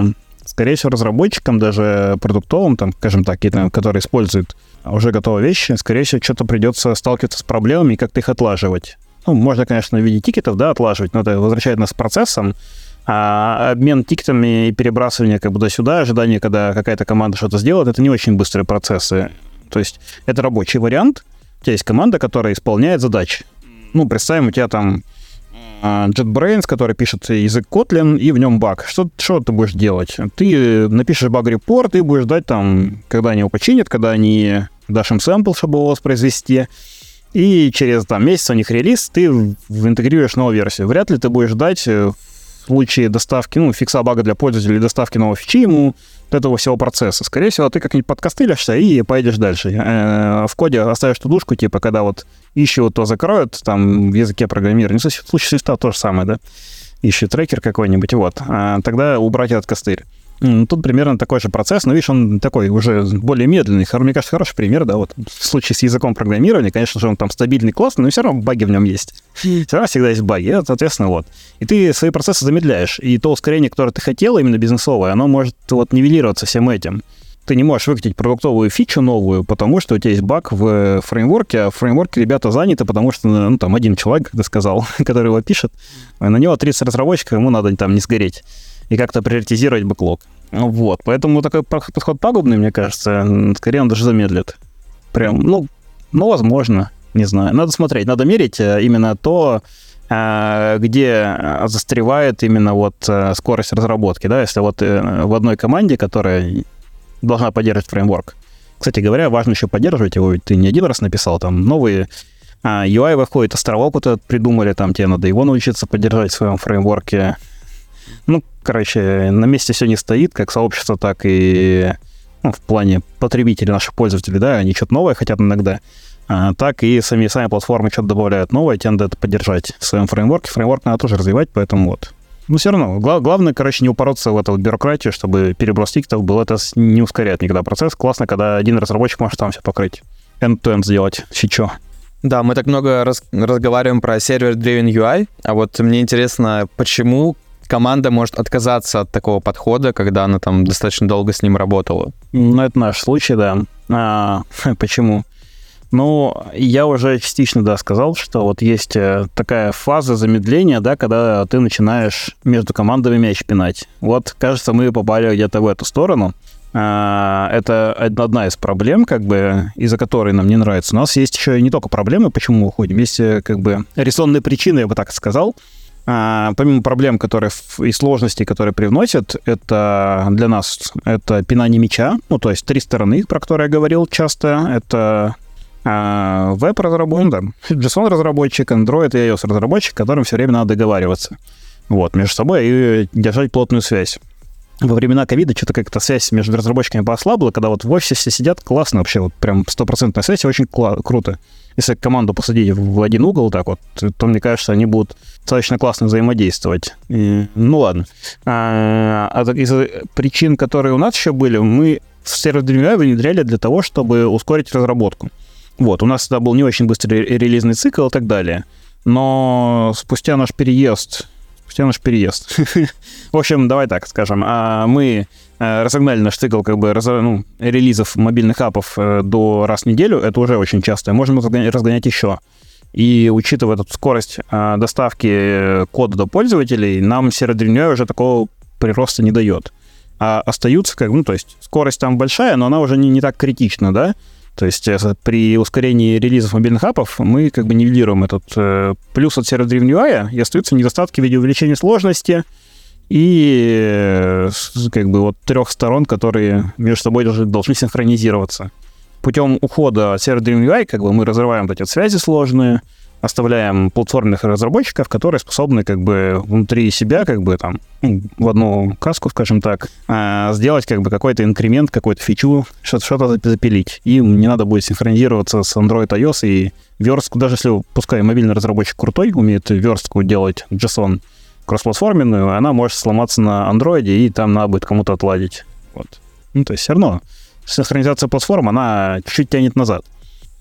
скорее всего, разработчикам, даже продуктовым, там, скажем так, которые используют уже готовые вещи, скорее всего, что-то придется сталкиваться с проблемами и как-то их отлаживать. Ну, можно, конечно, в виде тикетов, да, отлаживать, но это возвращает нас к процессам, а обмен тикетами и перебрасывание как бы до сюда, ожидание, когда какая-то команда что-то сделает, это не очень быстрые процессы. То есть это рабочий вариант. У тебя есть команда, которая исполняет задачи. Ну, представим, у тебя там а, JetBrains, который пишет язык Kotlin, и в нем баг. Что, что ты будешь делать? Ты напишешь баг-репорт и будешь ждать там, когда они его починят, когда они дашь им сэмпл, чтобы его воспроизвести. И через там, месяц у них релиз, ты интегрируешь новую версию. Вряд ли ты будешь ждать э, случае доставки, ну, фикса бага для пользователя доставки нового фичи ему от этого всего процесса. Скорее всего, ты как-нибудь подкостылишься и поедешь дальше. Э, в коде оставишь тудушку, типа, когда вот ищут, то закроют, там, в языке программирования. Ну, в случае свифта то же самое, да? Ищет трекер какой-нибудь, вот. А тогда убрать этот костырь. Тут примерно такой же процесс, но видишь, он такой уже более медленный. Мне кажется, хороший пример, да, вот в случае с языком программирования, конечно же, он там стабильный, классный, но все равно баги в нем есть. Все равно всегда есть баги, соответственно, вот. И ты свои процессы замедляешь, и то ускорение, которое ты хотел, именно бизнесовое, оно может вот нивелироваться всем этим. Ты не можешь выкатить продуктовую фичу новую, потому что у тебя есть баг в фреймворке, а в фреймворке ребята заняты, потому что, ну, там, один человек, как ты сказал, который его пишет, на него 30 разработчиков, ему надо там не сгореть и как-то приоритизировать бэклог. Вот, поэтому такой подход пагубный, мне кажется, скорее он даже замедлит. Прям, ну, ну, возможно, не знаю. Надо смотреть, надо мерить э, именно то, э, где застревает именно вот э, скорость разработки, да, если вот в одной команде, которая должна поддерживать фреймворк. Кстати говоря, важно еще поддерживать его, ведь ты не один раз написал, там новые UI выходит, островок вот этот придумали, там тебе надо его научиться поддержать в своем фреймворке. Ну, короче, на месте все не стоит, как сообщество, так и ну, в плане потребителей, наших пользователей, да, они что-то новое хотят иногда, а, так и сами, сами платформы что-то добавляют новое, тебе надо это поддержать в своем фреймворке. Фреймворк надо тоже развивать, поэтому вот. Ну, все равно, гла- главное, короче, не упороться в эту бюрократию, чтобы переброс тикетов был. Это не ускоряет никогда процесс. Классно, когда один разработчик может там все покрыть. End-to-end сделать фичу. Да, мы так много раз- разговариваем про сервер-driven UI, а вот мне интересно, почему команда может отказаться от такого подхода, когда она там достаточно долго с ним работала. Ну, это наш случай, да. А, почему? Ну, я уже частично, да, сказал, что вот есть э, такая фаза замедления, да, когда ты начинаешь между командами мяч пинать. Вот, кажется, мы попали где-то в эту сторону. А, это одна из проблем, как бы, из-за которой нам не нравится. У нас есть еще не только проблемы, почему мы уходим, есть э, как бы резонные причины, я бы так сказал. А, помимо проблем, которые и сложностей, которые привносят, это для нас это пинание мяча, ну, то есть три стороны, про которые я говорил часто. Это а, веб-разработчик, да, JSON-разработчик, Android и iOS-разработчик, которым все время надо договариваться. Вот, между собой и держать плотную связь. Во времена ковида что-то как-то связь между разработчиками поослабла, когда вот в офисе сидят, классно вообще, вот прям стопроцентная связь, очень круто. Если команду посадить в один угол так вот, то, мне кажется, они будут достаточно классно взаимодействовать. И, ну ладно. А, а из причин, которые у нас еще были, мы сервер DreamUI внедряли для того, чтобы ускорить разработку. Вот, у нас тогда был не очень быстрый релизный цикл и так далее. Но спустя наш переезд спустя наш переезд. В общем, давай так скажем. А, мы разогнали наш цикл как бы раз, ну, релизов мобильных апов э, до раз в неделю. Это уже очень часто. Можем разгонять еще. И учитывая эту скорость а, доставки э, кода до пользователей, нам сервер уже такого прироста не дает. А остаются, как ну, то есть скорость там большая, но она уже не, не так критична, да? То есть э, при ускорении релизов мобильных апов мы как бы нивелируем этот э, плюс от UI, и остаются недостатки в виде увеличения сложности и э, как бы вот трех сторон, которые между собой должны, должны синхронизироваться. Путем ухода от сервер-driven UI как бы мы разрываем вот эти связи сложные, оставляем платформенных разработчиков, которые способны как бы внутри себя как бы там ну, в одну каску, скажем так, а, сделать как бы какой-то инкремент, какую-то фичу, что-то, запилить. И не надо будет синхронизироваться с Android iOS и верстку, даже если, пускай мобильный разработчик крутой, умеет верстку делать JSON кроссплатформенную, она может сломаться на Android, и там надо будет кому-то отладить. Вот. Ну, то есть все равно синхронизация платформ, она чуть-чуть тянет назад.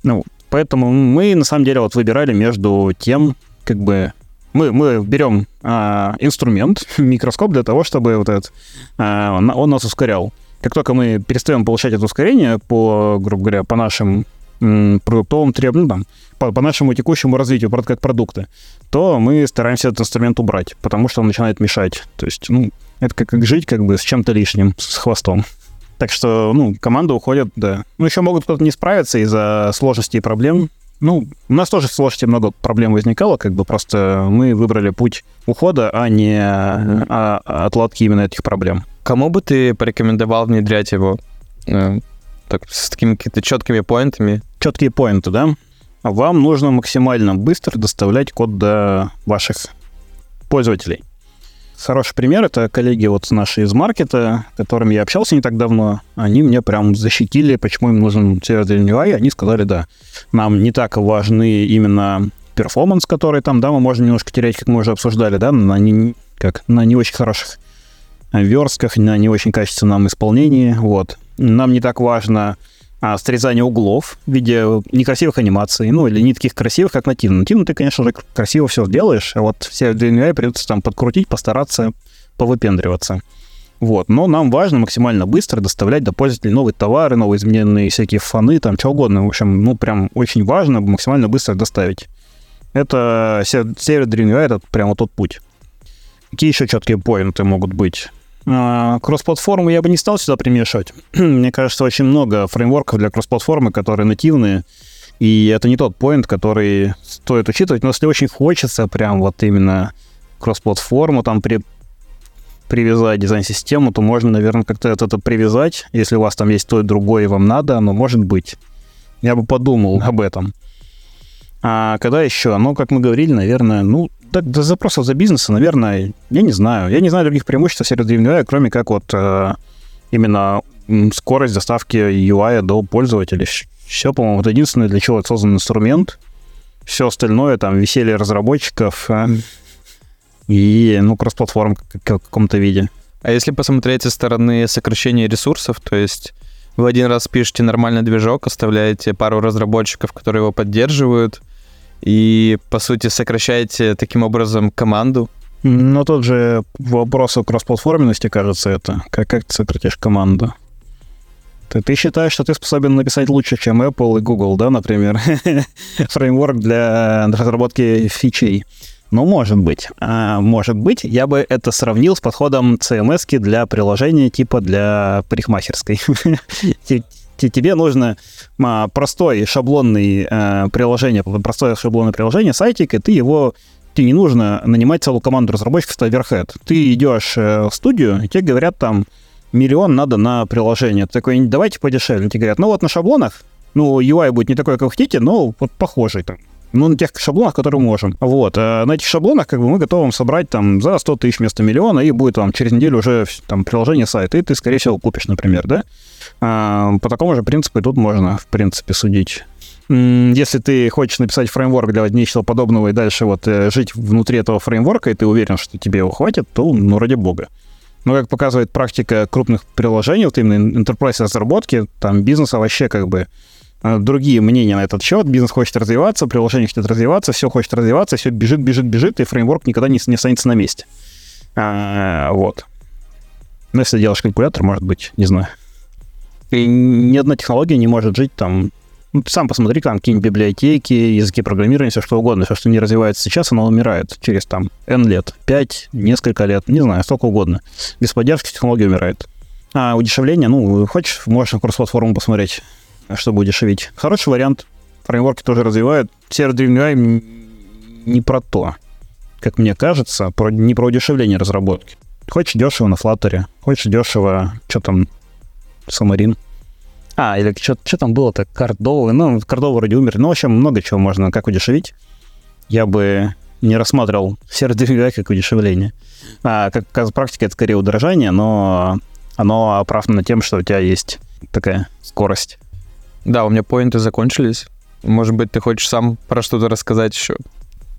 Ну, Поэтому мы, на самом деле, вот выбирали между тем, как бы мы, мы берем а, инструмент, микроскоп для того, чтобы вот этот, а, он, нас ускорял. Как только мы перестаем получать это ускорение по, грубо говоря, по нашим продуктовым требованиям, по, по нашему текущему развитию как продукта, то мы стараемся этот инструмент убрать, потому что он начинает мешать. То есть, ну, это как, как жить как бы с чем-то лишним, с хвостом. Так что, ну, команда уходит, да. Ну, еще могут кто-то не справиться из-за сложностей и проблем. Ну, у нас тоже в сложности много проблем возникало, как бы просто мы выбрали путь ухода, а не а, а отладки именно этих проблем. Кому бы ты порекомендовал внедрять его? Э, так, с такими какими-то четкими поинтами? Четкие поинты, да? Вам нужно максимально быстро доставлять код до ваших пользователей. Хороший пример — это коллеги вот наши из маркета, с которыми я общался не так давно. Они мне прям защитили, почему им нужен сервер UI. Они сказали, да, нам не так важны именно перформанс, который там, да, мы можем немножко терять, как мы уже обсуждали, да, на не, как, на не очень хороших верстках, на не очень качественном исполнении, вот. Нам не так важно а, срезание углов в виде некрасивых анимаций, ну, или не таких красивых, как нативно. Нативно ты, конечно же, красиво все сделаешь, а вот все для придется там подкрутить, постараться повыпендриваться. Вот. Но нам важно максимально быстро доставлять до пользователей новые товары, новые измененные всякие фаны, там, что угодно. В общем, ну, прям очень важно максимально быстро доставить. Это сервер Dream это прямо тот путь. Какие еще четкие поинты могут быть? А, кросс-платформу я бы не стал сюда примешивать. Мне кажется, очень много фреймворков для кросс-платформы, которые нативные, и это не тот поинт, который стоит учитывать. Но если очень хочется прям вот именно кросс-платформу там при, привязать дизайн-систему, то можно, наверное, как-то это, привязать. Если у вас там есть то и другое, и вам надо, оно может быть. Я бы подумал об этом. А когда еще? Ну, как мы говорили, наверное, ну, так, до запросов за бизнеса, наверное, я не знаю. Я не знаю других преимуществ UI, кроме как вот э, именно скорость доставки UI до пользователя. Все, по-моему, это единственное, для чего создан инструмент. Все остальное, там, веселье разработчиков э, и, ну, кросс-платформ в каком-то виде. А если посмотреть со стороны сокращения ресурсов, то есть вы один раз пишете нормальный движок, оставляете пару разработчиков, которые его поддерживают — и, по сути, сокращаете таким образом команду. Ну, тот же вопрос о кроссплатформенности, кажется, это. Как, как ты сократишь команду? Ты, ты считаешь, что ты способен написать лучше, чем Apple и Google, да, например? Фреймворк для разработки фичей. Ну, может быть. А, может быть, я бы это сравнил с подходом CMS для приложения типа для парикмахерской тебе нужно а, простой шаблонный а, приложение, простое шаблонное приложение, сайтик, и ты его тебе не нужно нанимать целую команду разработчиков с Overhead. Ты идешь э, в студию, и тебе говорят там, миллион надо на приложение. Ты такой, давайте подешевле. Тебе говорят, ну вот на шаблонах, ну, UI будет не такой, как вы хотите, но вот похожий там. Ну, на тех шаблонах, которые можем. Вот. А на этих шаблонах как бы мы готовы собрать там за 100 тысяч вместо миллиона, и будет там через неделю уже там приложение сайта, и ты, скорее всего, купишь, например, да? А, по такому же принципу и тут можно, в принципе, судить. если ты хочешь написать фреймворк для нечего подобного и дальше вот э, жить внутри этого фреймворка, и ты уверен, что тебе его хватит, то, ну, ради бога. Но, как показывает практика крупных приложений, вот именно enterprise разработки, там бизнеса вообще как бы другие мнения на этот счет. Бизнес хочет развиваться, приложение хочет развиваться, все хочет развиваться, все бежит, бежит, бежит, и фреймворк никогда не, не останется на месте. А, вот. Ну, если делаешь калькулятор, может быть, не знаю. И ни одна технология не может жить там ну, ты сам посмотри, там какие-нибудь библиотеки, языки программирования, все что угодно. Все, что не развивается сейчас, оно умирает через там N лет, 5, несколько лет, не знаю, столько угодно. Без поддержки технология умирает. А удешевление, ну, хочешь, можешь на кросс-платформу посмотреть, чтобы удешевить. Хороший вариант. Фреймворки тоже развивают. Сервер UI не про то, как мне кажется, про, не про удешевление разработки. Хочешь дешево на Flutter, хочешь дешево, что там, Самарин. А, или что там было-то, кордовый, ну, кордовый вроде умер. Ну, в общем, много чего можно как удешевить. Я бы не рассматривал сервер как удешевление. А, как, как практика, это скорее удорожание, но оно оправдано тем, что у тебя есть такая скорость. Да, у меня поинты закончились. Может быть, ты хочешь сам про что-то рассказать еще?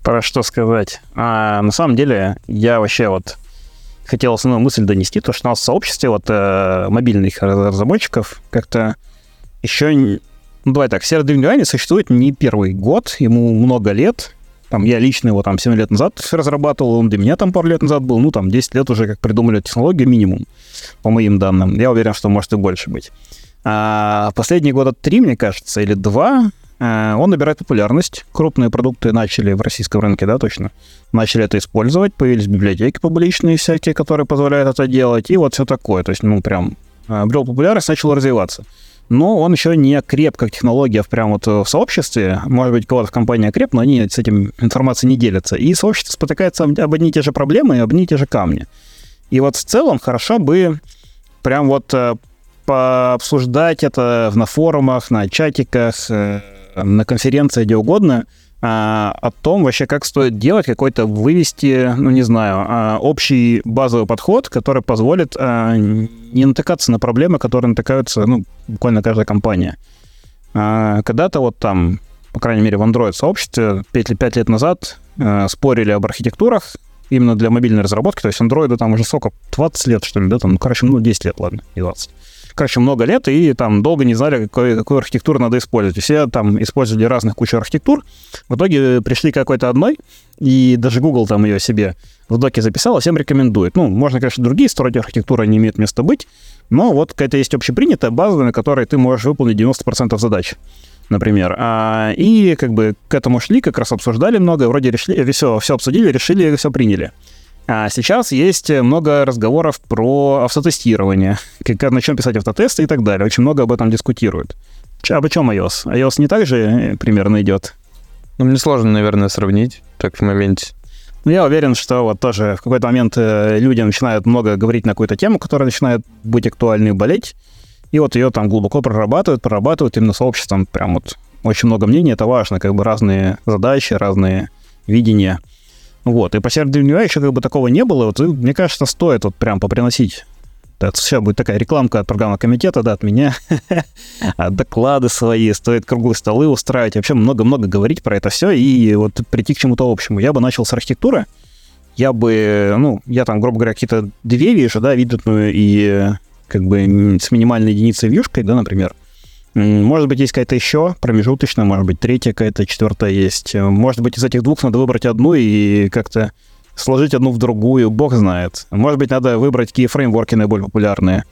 Про что сказать? А, на самом деле, я вообще вот хотел основную мысль донести, то, что у нас в сообществе вот э, мобильных разработчиков как-то еще... Ну, давай так, сервер Древней существует не первый год, ему много лет. Там я лично его там 7 лет назад разрабатывал, он для меня там пару лет назад был, ну, там 10 лет уже как придумали технологию минимум, по моим данным. Я уверен, что может и больше быть. А последние года три, мне кажется, или два, э, он набирает популярность. Крупные продукты начали в российском рынке, да, точно, начали это использовать, появились библиотеки публичные всякие, которые позволяют это делать, и вот все такое. То есть, ну, прям э, обрел популярность, начал развиваться но он еще не креп как технология прям вот в сообществе. Может быть, кого-то в компании креп, но они с этим информацией не делятся. И сообщество спотыкается об одни и те же проблемы и об одни и те же камни. И вот в целом хорошо бы прям вот э, пообсуждать это на форумах, на чатиках, э, на конференции, где угодно – а, о том вообще, как стоит делать, какой-то вывести, ну, не знаю, а, общий базовый подход, который позволит а, не натыкаться на проблемы, которые натыкаются, ну, буквально каждая компания. Когда-то вот там, по крайней мере, в Android-сообществе 5, 5 лет назад спорили об архитектурах именно для мобильной разработки, то есть Android там уже сколько, 20 лет, что ли, да, там, ну, короче, ну, 10 лет, ладно, не 20 короче, много лет, и там долго не знали, какой, какую архитектуру надо использовать. Все там использовали разных кучу архитектур. В итоге пришли к какой-то одной, и даже Google там ее себе в доке записал, а всем рекомендует. Ну, можно, конечно, другие строить архитектуры, они имеют место быть, но вот какая-то есть общепринятая базовая, на которой ты можешь выполнить 90% задач например. А, и как бы к этому шли, как раз обсуждали много, вроде решили, все, все обсудили, решили, все приняли. А сейчас есть много разговоров про автотестирование, как, на чем писать автотесты и так далее. Очень много об этом дискутируют. Об чем iOS? iOS не так же э, примерно идет? Ну, мне сложно, наверное, сравнить так в моменте. Ну, я уверен, что вот тоже в какой-то момент э, люди начинают много говорить на какую-то тему, которая начинает быть актуальной и болеть, и вот ее там глубоко прорабатывают, прорабатывают именно сообществом. Прям вот очень много мнений, это важно, как бы разные задачи, разные видения – вот, и по серверу еще как бы такого не было. Вот, мне кажется, стоит вот прям поприносить это сейчас будет такая рекламка от программного комитета, да, от меня. Доклады свои, стоит круглые столы устраивать. Вообще много-много говорить про это все и вот прийти к чему-то общему. Я бы начал с архитектуры. Я бы, ну, я там, грубо говоря, какие-то две вижу, да, видетную и как бы с минимальной единицей вьюшкой, да, например. Может быть, есть какая-то еще промежуточная, может быть, третья какая-то, четвертая есть. Может быть, из этих двух надо выбрать одну и как-то сложить одну в другую, бог знает. Может быть, надо выбрать, какие фреймворки наиболее популярные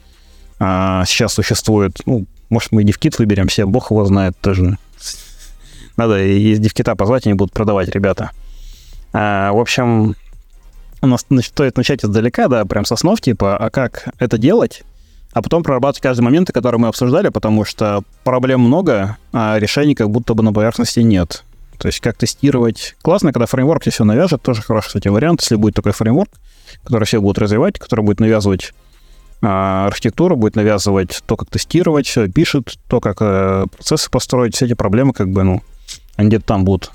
а, сейчас существуют. Ну, может, мы и DevKit выберем все, бог его знает тоже. Надо из DevKit позвать, они будут продавать, ребята. А, в общем, у нас стоит начать издалека, да, прям со снов, типа, а как это делать? А потом прорабатывать каждый момент, который мы обсуждали, потому что проблем много, а решений как будто бы на поверхности нет. То есть как тестировать. Классно, когда фреймворк тебе все навяжет, тоже хороший, кстати, вариант, если будет такой фреймворк, который все будут развивать, который будет навязывать а, архитектуру, будет навязывать то, как тестировать, все пишет, то, как а, процессы построить, все эти проблемы, как бы, ну, они где-то там будут.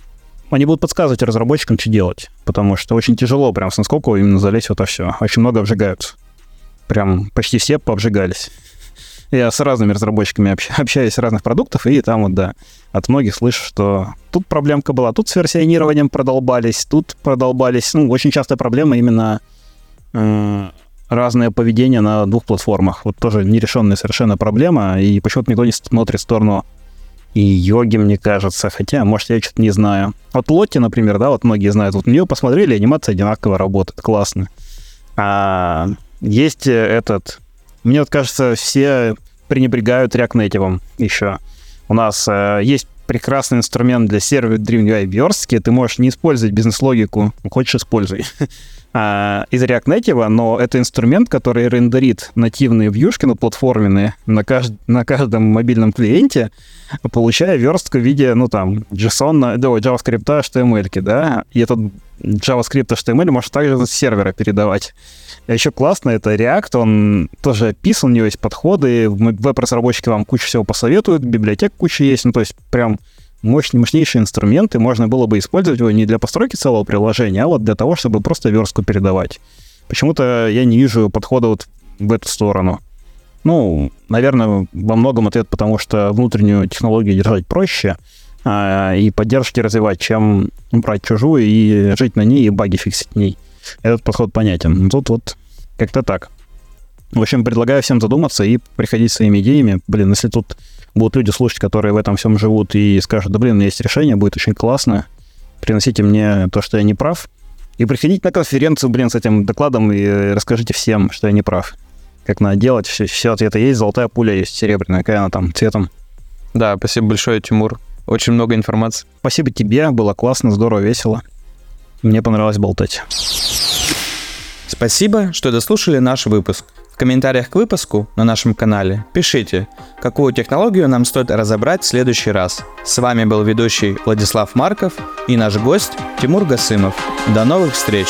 Они будут подсказывать разработчикам, что делать, потому что очень тяжело прям с насколько именно залезть в это все. Очень много обжигаются прям почти все пообжигались. Я с разными разработчиками общаюсь разных продуктов, и там вот, да, от многих слышу, что тут проблемка была, тут с версионированием продолбались, тут продолбались. Ну, очень частая проблема именно э, разное поведение на двух платформах. Вот тоже нерешенная совершенно проблема, и почему-то никто не смотрит в сторону и йоги, мне кажется, хотя, может, я что-то не знаю. Вот Лотти, например, да, вот многие знают, вот на нее посмотрели, анимация одинаково работает, классно. А есть этот... Мне вот кажется, все пренебрегают React Native еще. У нас э, есть прекрасный инструмент для сервера Dream UI верстки. Ты можешь не использовать бизнес-логику, хочешь используй. а, из React Native, но это инструмент, который рендерит нативные вьюшки, ну, платформенные, на, кажд... на каждом мобильном клиенте, получая верстку в виде, ну, там, JSON, да, JavaScript, HTML, да, и этот JavaScript, HTML можешь также с сервера передавать. А еще классно, это React, он тоже описан, у него есть подходы, веб-разработчики вам кучу всего посоветуют, библиотек куча есть, ну, то есть прям мощный, мощнейший инструмент, и можно было бы использовать его не для постройки целого приложения, а вот для того, чтобы просто верстку передавать. Почему-то я не вижу подхода вот в эту сторону. Ну, наверное, во многом ответ потому, что внутреннюю технологию держать проще а, и поддержки развивать, чем брать чужую и жить на ней и баги фиксить в ней. Этот подход понятен. Тут вот как-то так. В общем, предлагаю всем задуматься и приходить своими идеями. Блин, если тут будут люди слушать, которые в этом всем живут и скажут, да блин, у меня есть решение, будет очень классно, приносите мне то, что я не прав, и приходите на конференцию, блин, с этим докладом и расскажите всем, что я не прав. Как надо делать, все, все ответы есть, золотая пуля есть, серебряная, какая она там, цветом. Да, спасибо большое, Тимур. Очень много информации. Спасибо тебе, было классно, здорово, весело. Мне понравилось болтать. Спасибо, что дослушали наш выпуск комментариях к выпуску на нашем канале пишите, какую технологию нам стоит разобрать в следующий раз. С вами был ведущий Владислав Марков и наш гость Тимур Гасымов. До новых встреч!